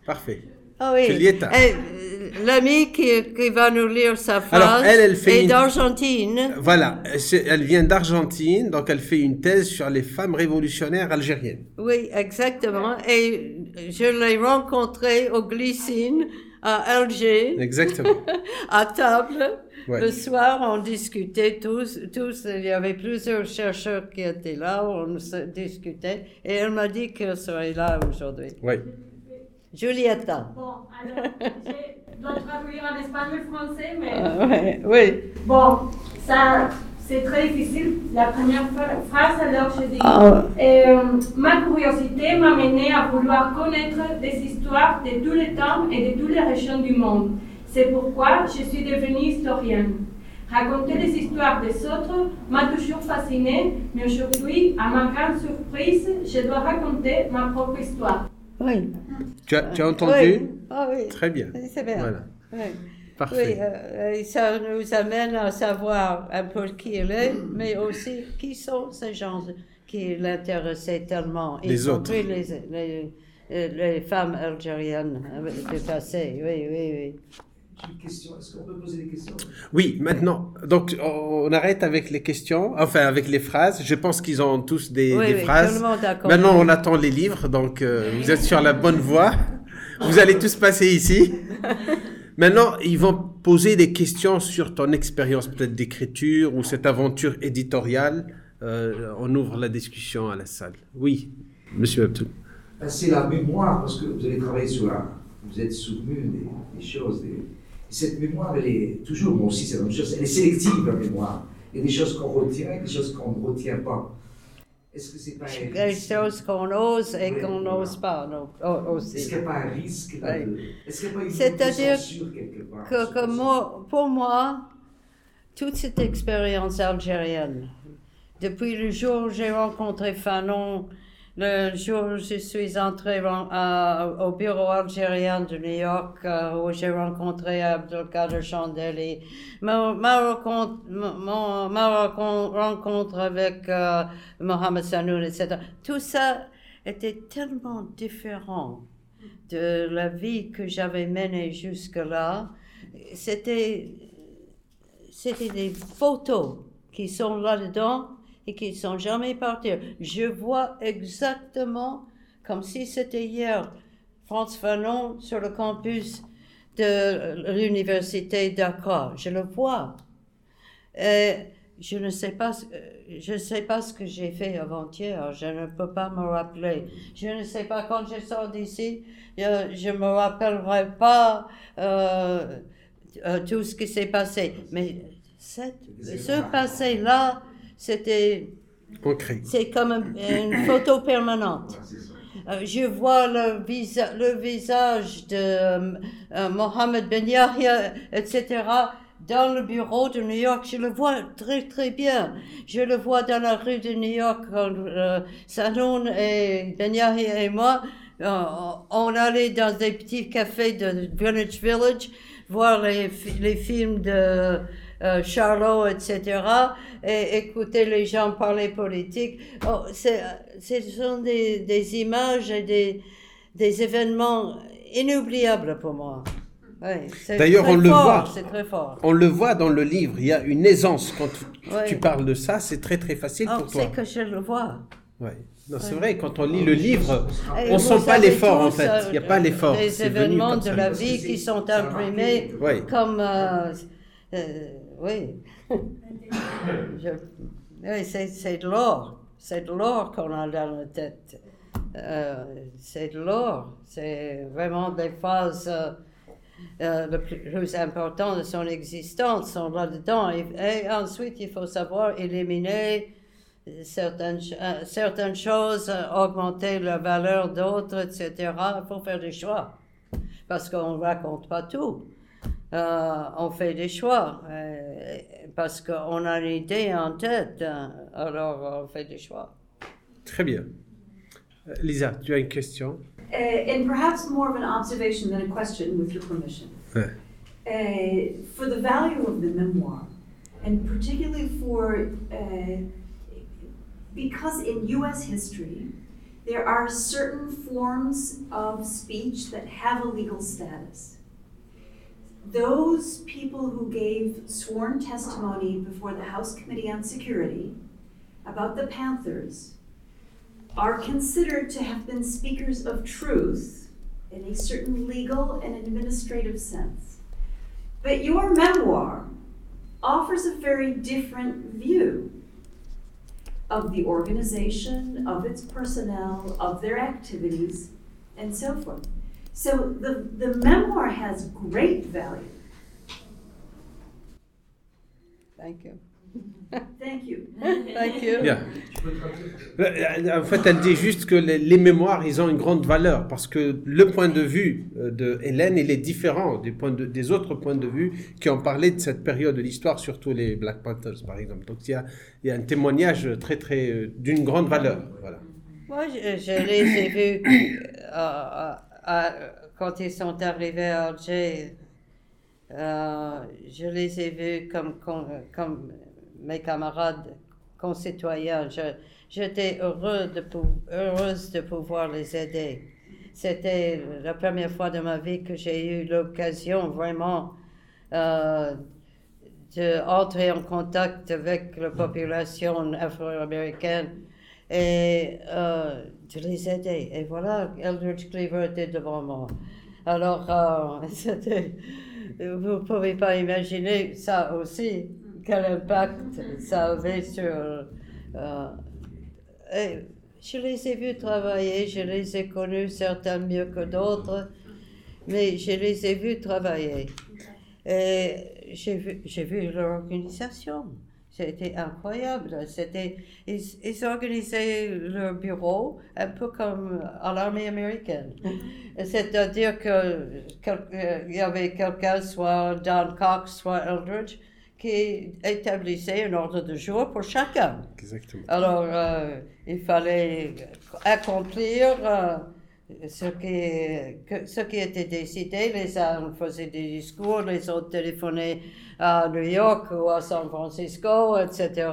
Speaker 2: Parfait.
Speaker 3: Ah oui.
Speaker 2: Julieta.
Speaker 3: Eh, euh, L'ami qui, qui va nous lire sa phrase
Speaker 2: Alors, elle, elle fait
Speaker 3: est
Speaker 2: une-
Speaker 3: d'Argentine.
Speaker 2: Voilà, elle vient d'Argentine, donc elle fait une thèse sur les femmes révolutionnaires algériennes.
Speaker 3: Oui, exactement. Et je l'ai rencontré au Glycine à Alger,
Speaker 2: Exactement.
Speaker 3: à table.
Speaker 2: Ouais.
Speaker 3: Le soir, on discutait tous, tous. Il y avait plusieurs chercheurs qui étaient là, on discutait. Et elle m'a dit qu'elle serait là aujourd'hui.
Speaker 2: Oui.
Speaker 3: Julieta.
Speaker 8: Bon, alors, je dois traduire en espagnol-français, mais
Speaker 3: Ah, ouais, oui.
Speaker 8: bon, ça, c'est très difficile. La première phrase, alors je dis
Speaker 3: Ah,
Speaker 8: Euh, Ma curiosité m'a mené à vouloir connaître des histoires de tous les temps et de toutes les régions du monde. C'est pourquoi je suis devenue historienne. Raconter les histoires des autres m'a toujours fascinée, mais aujourd'hui, à ma grande surprise, je dois raconter ma propre histoire.
Speaker 3: oui.
Speaker 2: Tu as, tu as entendu
Speaker 3: Oui. Ah oui.
Speaker 2: Très bien.
Speaker 3: C'est bien.
Speaker 2: Voilà.
Speaker 3: Oui.
Speaker 2: Parfait.
Speaker 3: Oui, euh, et ça nous amène à savoir un peu qui il est, mais aussi qui sont ces gens qui l'intéressaient tellement. y
Speaker 2: Les autres.
Speaker 3: compris Les, les, euh, les femmes algériennes du passé. Oui, oui, oui.
Speaker 4: J'ai une question. Est-ce qu'on peut poser des questions?
Speaker 2: Oui, maintenant, donc on arrête avec les questions, enfin avec les phrases. Je pense qu'ils ont tous des,
Speaker 3: Oui,
Speaker 2: des
Speaker 3: oui,
Speaker 2: phrases.
Speaker 3: tout le monde a compris.
Speaker 2: Maintenant, on attend les livres, donc euh, vous êtes sur la bonne voie. Vous allez tous passer ici. Maintenant, ils vont poser des questions sur ton expérience peut-être d'écriture ou cette aventure éditoriale. Euh, on ouvre la discussion à la salle. Oui, Monsieur Abdul.
Speaker 4: Ben, C'est la mémoire, parce que vous avez travaillé sur la. Vous êtes souvenu des, choses. Cette mémoire, elle est toujours, moi aussi, c'est la même chose. Elle est sélective, la mémoire. Il y a des choses qu'on retient et des choses qu'on ne retient pas. Est-ce que c'est pas risque?
Speaker 3: choses qu'on ose et qu'on n'ose pas non, oh,
Speaker 4: Est-ce
Speaker 3: aussi.
Speaker 4: qu'il n'y a pas un risque
Speaker 3: Oui.
Speaker 4: Est-ce qu'il n'y a pas une
Speaker 3: C'est-à-dire
Speaker 4: quelque
Speaker 3: que, que moi, pour moi, toute cette expérience algérienne, depuis le jour où j'ai rencontré Fanon, le jour où je suis entrée au bureau algérien de New York, euh, où j'ai rencontré Abdelkader Chandeli, ma, ma ma rencontre avec euh, Mohamed Sanoun, etc. Tout ça était tellement différent de la vie que j'avais menée jusque-là. C'était des photos qui sont là-dedans et qui ne sont jamais parties. Je vois exactement, comme si c'était hier, France Fanon sur le campus de l'université d'Accra. Je le vois. Et je ne sais pas, ce- euh, je sais pas ce que j'ai fait avant-hier. Je ne peux pas me rappeler. Je ne sais pas quand je sors d'ici. euh, Je ne me rappellerai pas euh, euh, tout ce qui s'est passé. Mais cette- ce passé-là, c'était
Speaker 2: Ancré.
Speaker 3: c'est comme un- une photo permanente. Euh, je vois le, visa- le visage de euh, Mohamed Ben Yahya, etc., dans le bureau de New York. Je le vois très, très bien. Je le vois dans la rue de New York. quand, euh, Sanoun et Ben Yahya et moi, euh, on allait dans des petits cafés de Greenwich Village voir les films de euh, Charlot, etc., et écouter les gens parler politique. Oh, ce sont des, des images et des, des événements inoubliables pour moi. C'est
Speaker 2: D'ailleurs, on le
Speaker 3: fort,
Speaker 2: voit.
Speaker 3: C'est très fort.
Speaker 2: On le voit dans le livre, il y a une aisance. Quand tu, parles de ça, c'est très très facile
Speaker 3: Oh,
Speaker 2: pour toi.
Speaker 3: c'est que je le vois.
Speaker 2: Non, c'est vrai, quand on lit le livre,
Speaker 3: Et
Speaker 2: on
Speaker 3: vous
Speaker 2: sent pas l'effort en fait.
Speaker 3: euh,
Speaker 2: Il n'y a pas l'effort. Venu
Speaker 3: événements de
Speaker 2: ça.
Speaker 3: la vie qui sont imprimés
Speaker 2: Oui.
Speaker 3: comme. euh, euh, oui. C'est, de l'or. C'est de l'or qu'on a dans la tête. Euh, c'est de l'or. C'est vraiment des phases euh, euh, le plus, importantes de son existence sont là-dedans. Et, ensuite, il faut savoir éliminer certaines, certaines choses, augmenter la valeur d'autres, etc. Il faut faire des choix. Parce qu'on ne raconte pas tout. Euh, on fait des choix. euh, parce qu'on a une idée en tête. hein. alors, on fait des choix.
Speaker 2: Très bien. Euh, Lisa, tu as une question?
Speaker 9: Uh, and perhaps more of an observation than a question, with your permission.
Speaker 2: Ouais.
Speaker 9: Uh, for the value of the memoir, and particularly for, uh, because in US history, there are certain forms of speech that have a legal status. Those people who gave sworn testimony before the House Committee on Security about the Panthers are considered to have been speakers of truth in a certain legal and administrative sense. But your memoir offers a very different view of the organization, of its personnel, of their activities, and so forth. So the, the memoir has great value.
Speaker 3: Thank you.
Speaker 9: Thank you.
Speaker 3: Thank you.
Speaker 2: Bien. Euh, En fait, elle dit juste que les, les mémoires, ils ont une grande valeur parce que le point de vue euh, de Hélène, il est différent des, points de- des autres points de vue qui ont parlé de cette période de l'histoire, surtout les Black Panthers, par exemple. Donc, il y a, il y a un témoignage très, très, euh, d'une grande valeur. Voilà.
Speaker 3: Moi, je, je les ai vus euh, à- quand ils sont arrivés à Alger. euh, je les ai vus comme, comme, mes camarades concitoyens. J'étais heureux de heureuse de pouvoir les aider. C'était la première fois de ma vie que j'ai eu l'occasion vraiment euh, d'entrer en contact avec la population afro-américaine et euh, de les aider. Et voilà, Eldridge Cleaver était devant moi. Alors, euh, c'était, vous ne pouvez pas imaginer ça aussi, quel impact ça avait sur... euh, je les ai vus travailler, je les ai connus, certains mieux que d'autres, mais je les ai vus travailler. Et j'ai vu, j'ai vu leur organisation. C'était incroyable. C'était, ils, ils organisaient leur bureau un peu comme à l'armée américaine. C'est-à-dire que quel- euh, y avait quelqu'un, soit Don Cox, soit Eldridge, qui établissait un ordre de jour pour chacun.
Speaker 2: Exactement.
Speaker 3: Alors, euh, il fallait accomplir euh, ce, qui, ce qui était décidé. Les uns faisaient des discours, les autres téléphonaient à New York ou à San Francisco, etc.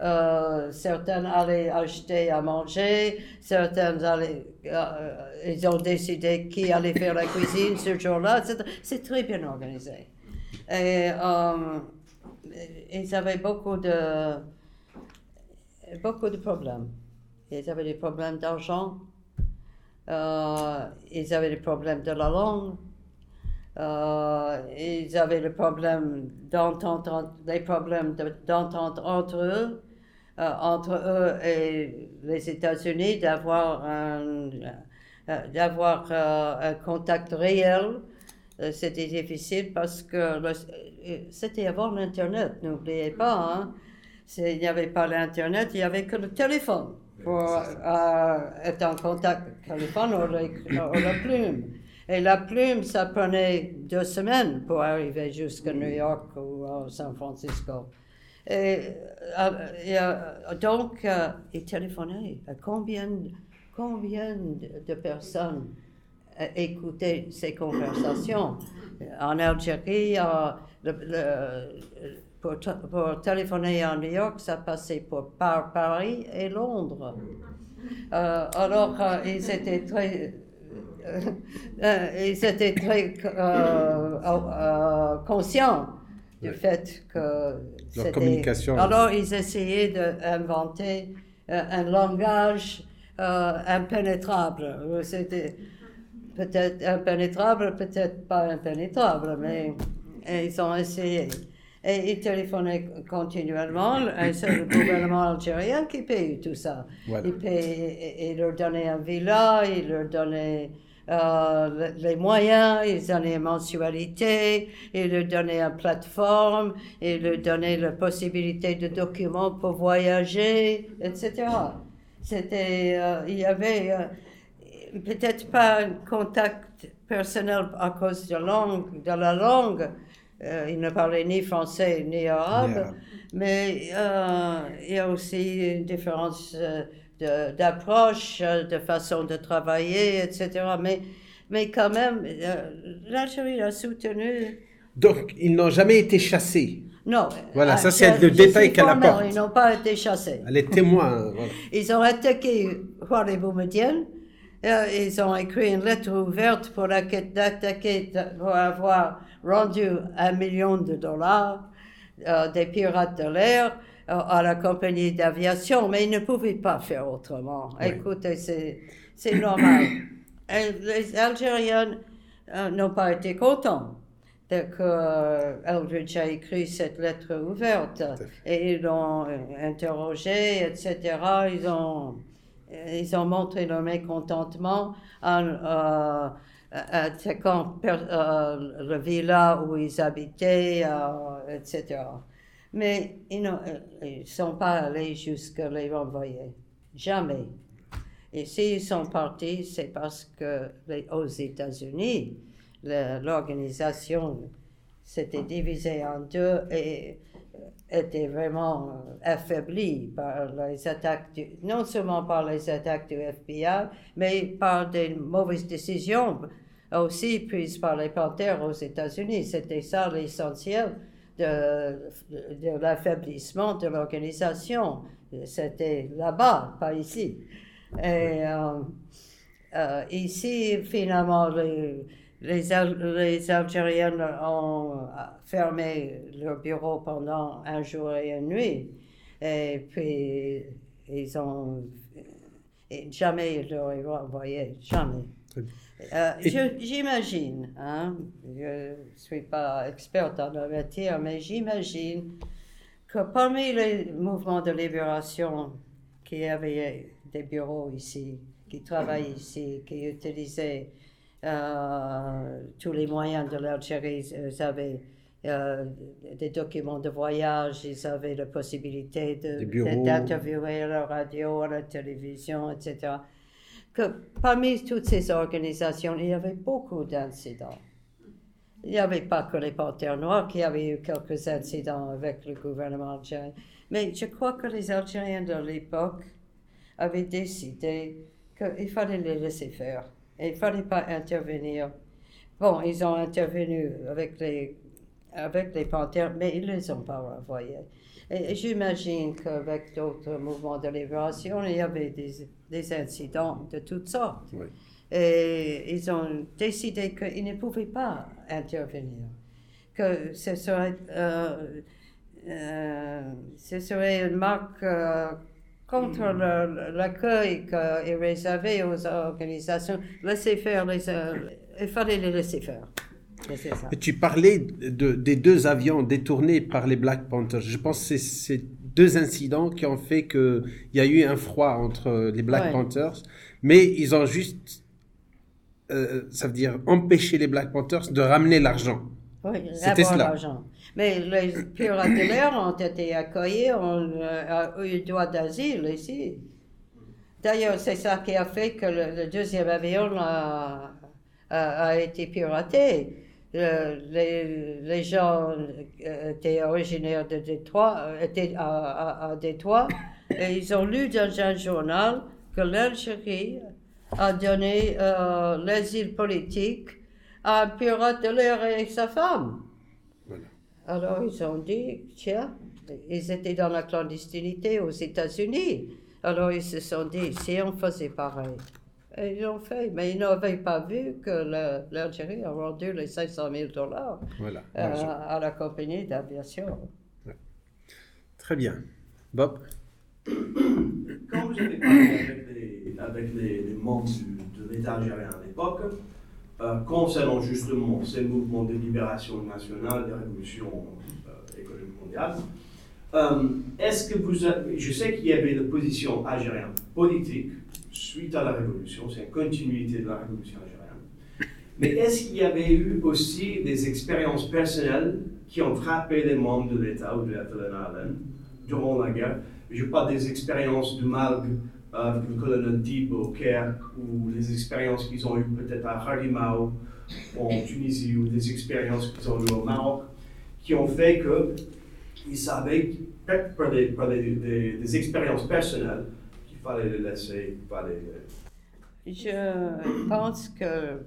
Speaker 3: Euh, certains allaient acheter à manger, certains allaient, euh, ils ont décidé qui allait faire la cuisine ce jour-là, etc. C'est très bien organisé. Et euh, ils avaient beaucoup de, beaucoup de problèmes. Ils avaient des problèmes d'argent, ils avaient des problèmes de la langue. Euh, ils avaient le problème d'entente, des problèmes de- d'entente entre eux, euh, entre eux et les États-Unis, d'avoir un, euh, d'avoir euh, un contact réel. Euh, C'était difficile parce que le- euh, c'était avant l'Internet, n'oubliez pas. Hein? Il n'y avait pas l'Internet, il n'y avait que le téléphone pour euh, être en contact. Le téléphone ou, la plume. Et la plume, ça prenait deux semaines pour arriver jusqu'à New York ou à San Francisco. Et, euh, euh, donc, euh, il téléphonait. Combien, combien de personnes euh, écoutaient ces conversations? En Algérie, euh, le- le- pour, téléphoner à New York, ça passait pour, par Paris et Londres. Euh, alors, euh, ils étaient très, euh, ils étaient très euh, euh, conscients du fait que c'était-
Speaker 2: communication.
Speaker 3: Alors, ils essayaient d'inventer euh, un langage euh, impénétrable. C'était peut-être impénétrable, peut-être pas impénétrable, mais ils ont essayé. Et ils téléphonaient continuellement, et c'est le gouvernement algérien qui paye tout ça.
Speaker 2: Voilà.
Speaker 3: Il, paye, il leur donnait un villa, il leur donnait euh, le- les moyens, ils donnaient une mensualité, il leur donnait une plateforme, il leur donnait la possibilité de documents pour voyager, etc. C'était, euh, il y avait euh, peut-être pas un contact personnel à cause de, langue, de la langue. Euh, il ne parlait ni français ni arabe, mais euh, il y a aussi une différence euh, de- d'approche, de, façon de travailler, etc. Mais, mais quand même, l'Algérie a soutenu.
Speaker 2: Donc, ils n'ont jamais été chassés.
Speaker 3: Non.
Speaker 2: Voilà, ça, c'est
Speaker 3: je-
Speaker 2: le détail qu'elle apporte.
Speaker 3: Ils n'ont pas été chassés.
Speaker 2: Elle est témoin. voilà.
Speaker 3: Ils ont attaqué Juan Boumedienne. Euh, ils ont écrit une lettre ouverte pour d'attaquer- pour avoir rendu un million de dollars euh, des pirates de l'air euh, à la compagnie d'aviation, mais ils ne pouvaient pas faire autrement.
Speaker 2: Oui.
Speaker 3: Écoutez, c'est, normal. Et les Algériens euh, n'ont pas été contents que Eldridge a écrit cette lettre ouverte et ils l'ont interrogé, etc. Ils ont, ils ont montré leur mécontentement en euh, attaquant per- euh, le villa où ils habitaient, euh, etc. Mais ils ne sont pas allés jusqu'à les renvoyer. Jamais. Et s'ils sont partis, c'est parce que aux États-Unis, l'organisation s'était divisée en deux et euh, était vraiment euh, affaiblie par les attaques, non seulement par les attaques du FBI, mais par des mauvaises décisions aussi prises par les Panthères aux États-Unis. C'était ça l'essentiel de, de l'affaiblissement de l'organisation. C'était là-bas, pas ici. Et euh, euh, ici, finalement, les, les, Al- les Algériens ont fermé leur bureau pendant un jour et une nuit. Et puis, ils ont. et jamais ils l'auraient renvoyé, jamais. Euh, J'imagine, hein, je ne suis pas experte en la matière, mais j'imagine que parmi les mouvements de libération qui avaient des bureaux ici, qui travaillent ici, qui utilisaient euh, tous les moyens de l'Algérie, ils avaient euh, des documents de voyage, ils avaient la possibilité d'interviewer à la radio, à la télévision, etc que parmi toutes ces organisations, il y avait beaucoup d'incidents. Il n'y avait pas que les Panthères Noirs qui avaient eu quelques incidents avec le gouvernement algérien. Mais je crois que les Algériens de l'époque avaient décidé qu'il fallait les laisser faire. Et il ne fallait pas intervenir. Bon, ils ont intervenu avec les, avec les Panthères, mais ils ne les ont pas renvoyés. Et j'imagine qu'avec d'autres mouvements de libération, il y avait des, des incidents de toutes sortes.
Speaker 2: Oui.
Speaker 3: Et ils ont décidé qu'ils ne pouvaient pas intervenir, que ce serait, euh, euh, ce serait une marque euh, contre le- l'accueil qui est réservé aux organisations. Laisser faire les. euh, il fallait les laisser faire. Ça.
Speaker 2: Tu parlais de, des deux avions détournés par les Black Panthers. Je pense que c'est ces deux incidents qui ont fait qu'il y a eu un froid entre les Black
Speaker 3: Ouais.
Speaker 2: Panthers, mais ils ont juste, euh, ça veut dire, empêché les Black Panthers de ramener l'argent.
Speaker 3: Oui,
Speaker 2: C'était cela.
Speaker 3: Mais les l'air ont été accueillis, ont euh, eu droit d'asile ici. D'ailleurs, c'est ça qui a fait que le, le deuxième avion a, a- a été piraté. Le- les, les gens euh, étaient originaires de Détroit, euh, étaient à, à- à Détroit, et ils ont lu dans un journal que l'Algérie a donné euh, l'asile politique à un pirate de l'air et sa femme.
Speaker 2: Voilà.
Speaker 3: Alors ils ont dit, tiens, ils étaient dans la clandestinité aux États-Unis. Alors ils se sont dit, si on faisait pareil. Et ils l'ont fait, mais ils n'avaient pas vu que l'Algérie a rendu les 500 000 dollars
Speaker 2: Voilà.
Speaker 3: euh, à la compagnie d'aviation.
Speaker 2: Très bien. Bob?
Speaker 10: Quand vous avez parlé avec les, avec les, les membres du- de l'État algérien à l'époque, euh, concernant justement ces mouvements de libération nationale, de révolution euh, économique mondiale, euh, est-ce que vous je sais qu'il y avait une position algérienne politique suite à la révolution, c'est une continuité de la révolution algérienne, mais est-ce qu'il y avait eu aussi des expériences personnelles qui ont frappé les membres de l'État ou de la durant la guerre? Je parle des expériences Malg euh, avec le colonel Dib au Caire ou les expériences qu'ils ont eues peut-être à Harimau en Tunisie ou des expériences qu'ils ont eues au Maroc qui ont fait qu'ils savaient par par des, par des, des- expériences personnelles qu'il fallait les laisser,
Speaker 3: Je pense que euh,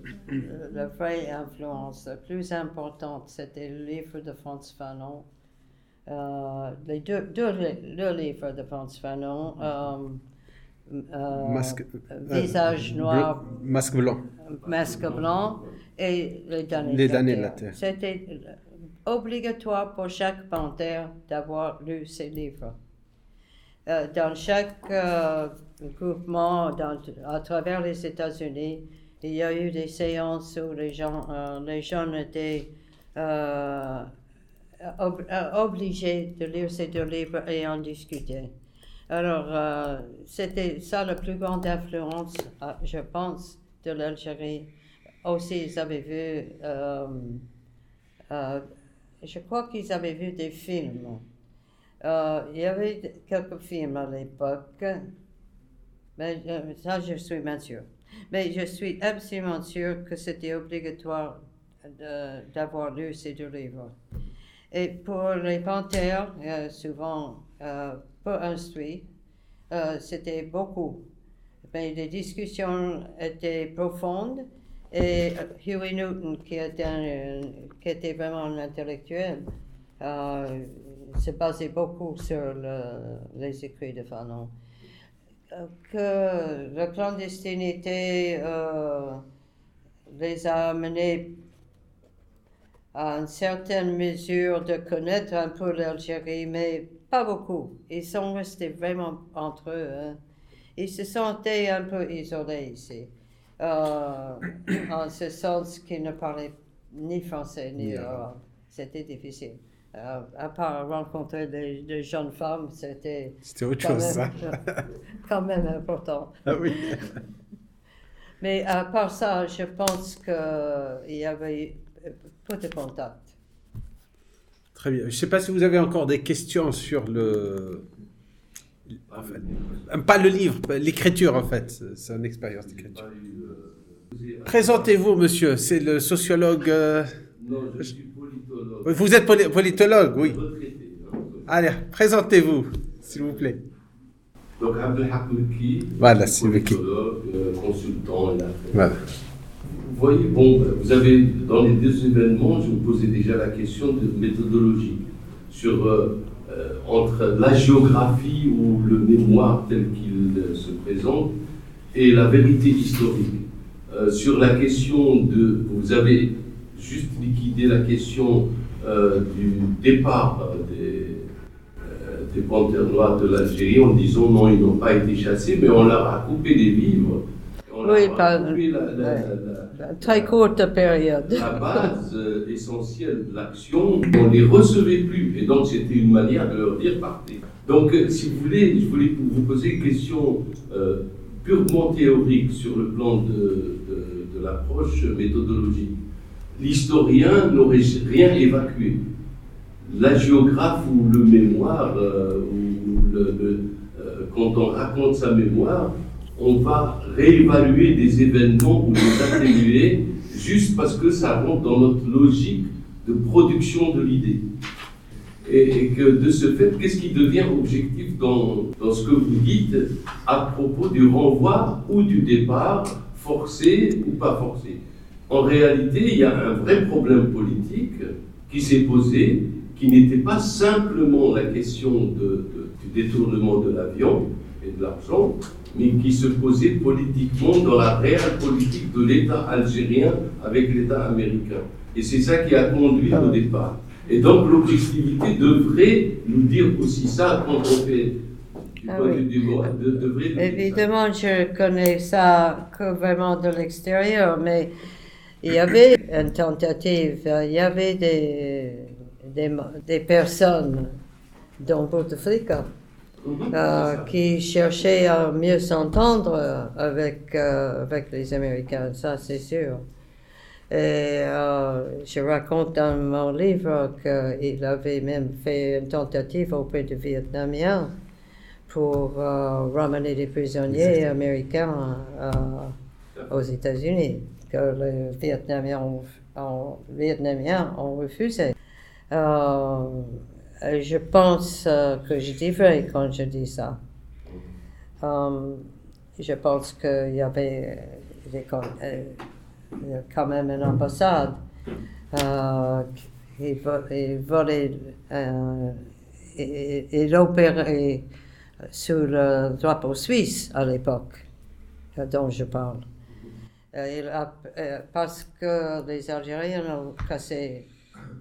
Speaker 3: la vraie influence la plus importante, c'était le livre de Franz Fanon. Euh, les deux, deux li- le livre de Franz Fanon, euh, euh,
Speaker 2: Masque,
Speaker 3: Visage
Speaker 2: euh,
Speaker 3: noir,
Speaker 2: bleu- masque blanc.
Speaker 3: masque blanc et les damnés
Speaker 2: Les
Speaker 3: de la
Speaker 2: damnés de la
Speaker 3: terre. C'était obligatoire pour chaque panthère d'avoir lu ces livres. Euh, dans chaque euh, groupement dans- à travers les États-Unis, il y a eu des séances où les gens, euh, les jeunes étaient euh, ob- euh, obligés de lire ces deux livres et en discuter. Alors, euh, c'était ça la plus grande influence, euh, je pense, de l'Algérie. Aussi, ils avaient vu, euh, je crois qu'ils avaient vu des films. Il y avait quelques films à l'époque, mais ça, je suis même sûre. Mais je suis absolument sûre que c'était obligatoire d'avoir lu ces deux livres. Et pour les panthères, souvent peu instruits, euh, c'était beaucoup. Mais les discussions étaient profondes et euh, Huey Newton, qui était, un- qui était vraiment un intellectuel, euh, se basait beaucoup sur le- les écrits de Fanon. Euh, Que la clandestinité euh, les a amenés à une certaine mesure de connaître un peu l'Algérie, mais pas beaucoup. Ils sont restés vraiment entre eux. hein. Ils se sentaient un peu isolés ici, euh, en ce sens qu'ils ne parlaient ni français ni arabe. C'était difficile. Euh, à part rencontrer des, des jeunes femmes, c'était
Speaker 2: C'était autre
Speaker 3: quand
Speaker 2: chose, ça.
Speaker 3: même, quand même important.
Speaker 2: Ah oui.
Speaker 3: Mais à part ça, je pense qu'il y avait peu de contact.
Speaker 2: Très bien. Je ne sais pas si vous avez encore des questions sur le. en fait, pas le livre, l'écriture en fait. C'est une expérience d'écriture. Présentez-vous, monsieur. C'est le sociologue. euh,
Speaker 11: Non, je suis politologue.
Speaker 2: Vous êtes poli- politologue, oui.
Speaker 11: Hein.
Speaker 2: Allez, présentez-vous, s'il vous plaît.
Speaker 11: Donc, Abdelhak Mekki,
Speaker 2: Voilà, c'est
Speaker 11: euh, consultant. affaires.
Speaker 2: Voilà.
Speaker 11: Vous voyez, bon, vous avez, dans les deux événements, je vous posais déjà la question de méthodologie sur euh, euh, entre la géographie ou le mémoire tel qu'il euh, se présente et la vérité historique. Euh, sur la question de, vous avez juste liquidé la question du départ des, des panthères noires de l'Algérie en disant non, ils n'ont pas été chassés, mais on leur a coupé des vivres. On
Speaker 3: Oui,
Speaker 11: leur a
Speaker 3: par-
Speaker 11: coupé la- la-
Speaker 3: ouais.
Speaker 11: la- la-
Speaker 3: Très courte période.
Speaker 11: la base essentielle de l'action, on ne les recevait plus. Et donc, c'était une manière de leur dire partez. Donc, euh, si vous voulez, je voulais vous poser une question euh, purement théorique sur le plan de, l'approche méthodologique. L'historien n'aurait rien évacué. La géographe ou le mémoire, euh, quand on raconte sa mémoire, on va réévaluer des événements ou les atténuer juste parce que ça rentre dans notre logique de production de l'idée. Et, que de ce fait, qu'est-ce qui devient objectif dans, dans ce que vous dites à propos du renvoi ou du départ, forcé ou pas forcé? En réalité, il y a un vrai problème politique qui s'est posé, qui n'était pas simplement la question de- du détournement de l'avion et de l'argent, mais qui se posait politiquement dans la réelle politique de l'État algérien avec l'État américain. Et c'est ça qui a conduit au départ. Et donc l'objectivité devrait nous dire aussi ça quand on fait du
Speaker 3: Ah
Speaker 11: point
Speaker 3: oui.
Speaker 11: de vue moral, de- ça.
Speaker 3: Évidemment, je connais ça que vraiment de l'extérieur, mais il y avait une tentative, il y avait des, des, des personnes dans Bouteflika euh, qui cherchaient à mieux s'entendre avec, euh, avec les Américains, ça c'est sûr. Et euh, je raconte dans mon livre qu'il avait même fait une tentative auprès des Vietnamiens pour euh, ramener des prisonniers américains euh, aux États-Unis, que les Vietnamiens ont, ont- Vietnamiens ont refusé. Euh, je pense euh, que je dis vrai quand je dis ça. Euh, je pense qu'il y avait euh, a quand même une ambassade euh, qui volait, euh, et, et opérait sous le drapeau suisse à l'époque euh, dont je parle. Euh, euh, parce que les Algériens ont cassé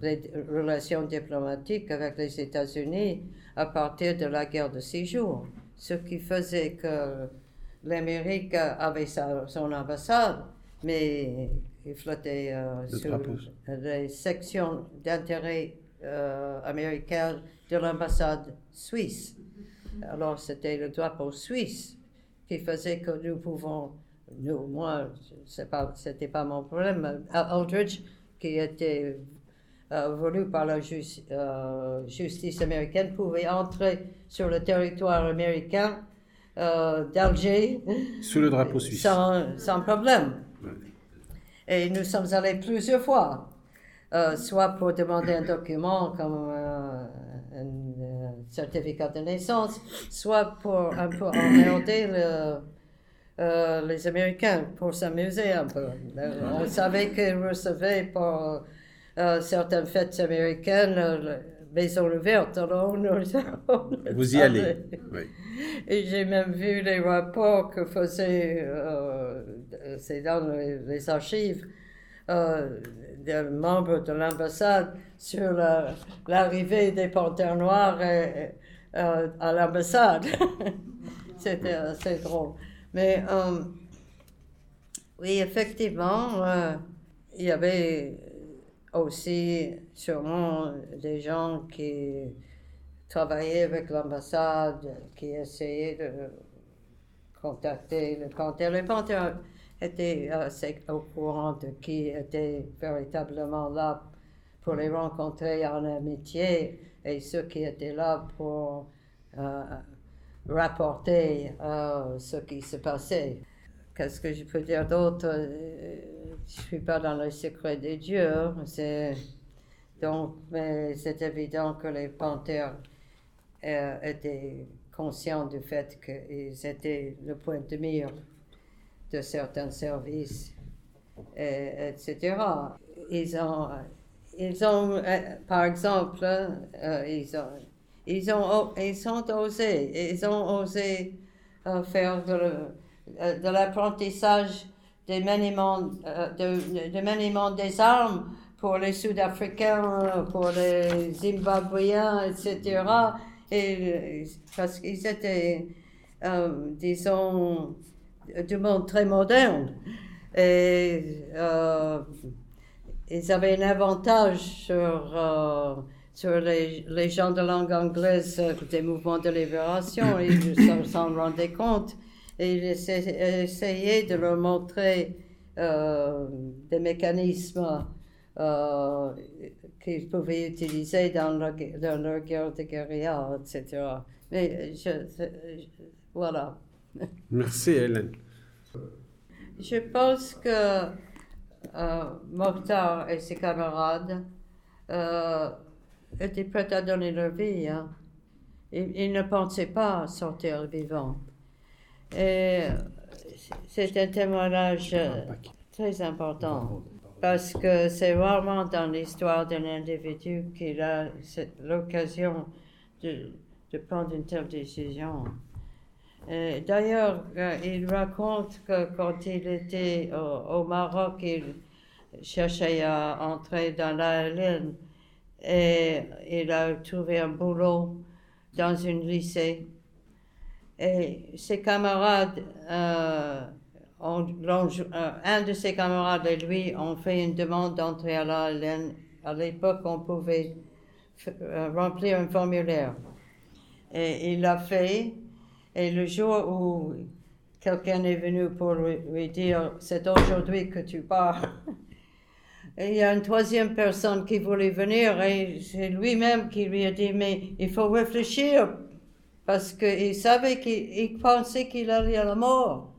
Speaker 3: les relations diplomatiques avec les États-Unis à partir de la guerre de six jours, ce qui faisait que l'Amérique avait sa- son ambassade, mais il flottait euh, sur les sections d'intérêt euh, américain de l'ambassade suisse. Alors c'était le drapeau suisse qui faisait que nous pouvons, nous, moi, c'est pas, c'était pas mon problème. Aldridge, qui était euh, voulu par la euh, justice américaine, pouvait entrer sur le territoire américain euh, d'Alger
Speaker 2: Sous le drapeau suisse.
Speaker 3: sans, sans problème. Et nous sommes allés plusieurs fois, euh, soit pour demander un document comme euh, un euh, certificat de naissance, soit pour un peu emmerder le- les Américains pour s'amuser un peu. On savait qu'ils recevaient pour euh, certaines fêtes américaines euh, maison ouverte, alors nous, on
Speaker 2: Vous y allez. Oui.
Speaker 3: Et j'ai même vu les rapports que faisaient, euh, c'est dans les, les archives, euh, des membres de l'ambassade sur la- l'arrivée des panthères noirs et- et, à l'ambassade. C'était assez drôle. Mais oui, effectivement, il y avait aussi sûrement des gens qui travaillaient avec l'ambassade, qui essayaient de contacter le panthère. Le panthère était assez au courant de qui était véritablement là pour les rencontrer en amitié et ceux qui étaient là pour euh, rapporter euh, ce qui se passait. Qu'est-ce que je peux dire d'autre Euh, Je ne suis pas dans le secret des dieux. C'est donc, mais c'est évident que les panthères euh, étaient conscients du fait qu'ils étaient le point de mire de certains services, et, etc. Ils ont, ils ont euh, par exemple, euh, ils ont, ils ont, ils ont osé, ils ont osé faire de, de l'apprentissage des maniements, euh, de, des armes pour les Sud-Africains, pour les Zimbabwéens, etc. Et, parce qu'ils étaient, euh, disons, du monde très moderne. Et euh, ils avaient un avantage sur, euh, sur les, les, gens de langue anglaise des mouvements de libération. Ils s'en rendaient compte et ils essayaient de leur montrer des mécanismes qu'ils pouvaient utiliser dans leur, dans leur guerre de guérilla, etc. Mais je, voilà.
Speaker 2: Merci, Hélène.
Speaker 3: Je pense que euh, Mokhtar et ses camarades euh, étaient prêts à donner leur vie. Hein. Ils, ne pensaient pas sortir vivants. Et c'est un témoignage très important parce que c'est rarement dans l'histoire d'un individu qu'il a l'occasion de, de, prendre une telle décision. D'ailleurs, euh, il raconte que quand il était au, Maroc, il cherchait à entrer dans la laine et il a trouvé un boulot dans une lycée. Et ses camarades euh, euh, un de ses camarades et lui ont fait une demande d'entrée à la À l'époque, on pouvait euh, remplir un formulaire. Et il l'a fait. Et le jour où quelqu'un est venu pour lui, dire c'est aujourd'hui que tu pars, il y a une troisième personne qui voulait venir et c'est lui-même qui lui a dit mais il faut réfléchir parce qu'il savait qu'il pensait qu'il allait à la mort.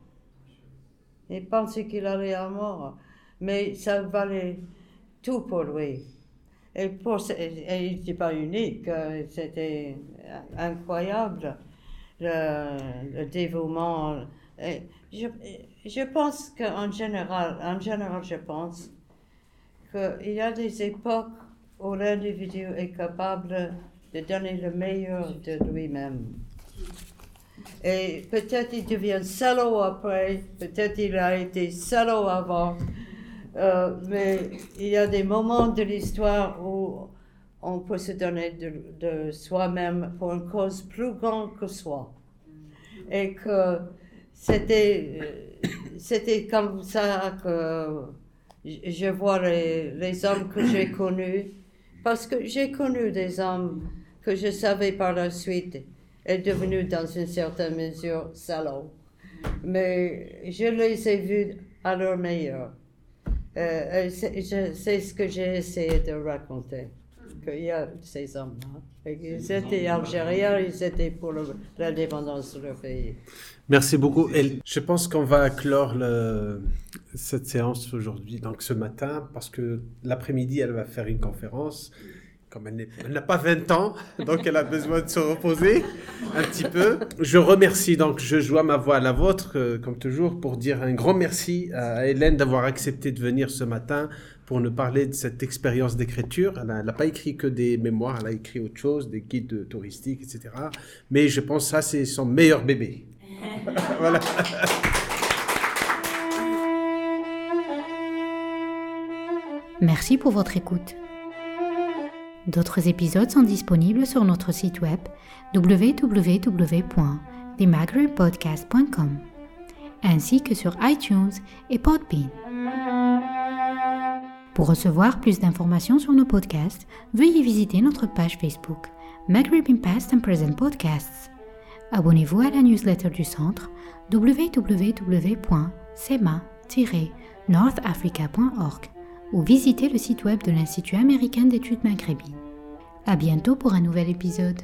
Speaker 3: Il pensait qu'il allait à mort, mais ça valait tout pour lui. Et, il n'était pas unique, euh, c'était incroyable le, dévouement. je, je pense qu'en général, en général, je pense qu'il y a des époques où l'individu est capable de donner le meilleur de lui-même. Et peut-être il devient salaud après, peut-être il a été salaud avant. Euh, mais il y a des moments de l'histoire où on peut se donner de, soi-même pour une cause plus grande que soi. Et que c'était, c'était comme ça que je vois les, les hommes que j'ai connus, parce que j'ai connu des hommes que je savais par la suite est devenu dans une certaine mesure salon. Mais je les ai vus à leur meilleur. Euh, c'est ce que j'ai essayé de raconter. Qu'il y a ces hommes-là. Ils étaient algériens, ils étaient pour l'indépendance de leur pays.
Speaker 2: Merci beaucoup. Et je pense qu'on va clore le, cette séance aujourd'hui, donc ce matin, parce que l'après-midi, elle va faire une conférence comme elle n'a pas 20 ans, donc elle a besoin de se reposer un petit peu. Je remercie, donc je joins ma voix à la vôtre, euh, comme toujours, pour dire un grand merci à Hélène d'avoir accepté de venir ce matin pour nous parler de cette expérience d'écriture. Elle n'a pas écrit que des mémoires, elle a écrit autre chose, des guides touristiques, etc. Mais je pense que ça, c'est son meilleur bébé. voilà.
Speaker 1: Merci pour votre écoute. D'autres épisodes sont disponibles sur notre site web www.themaghribpodcast.com ainsi que sur iTunes et Podbean. Pour recevoir plus d'informations sur nos podcasts, veuillez visiter notre page Facebook Maghreb in Past and Present Podcasts. Abonnez-vous à la newsletter du centre www.sema-northafrica.org ou visitez le site web de l'Institut américain d'études maghrébines. À bientôt pour un nouvel épisode.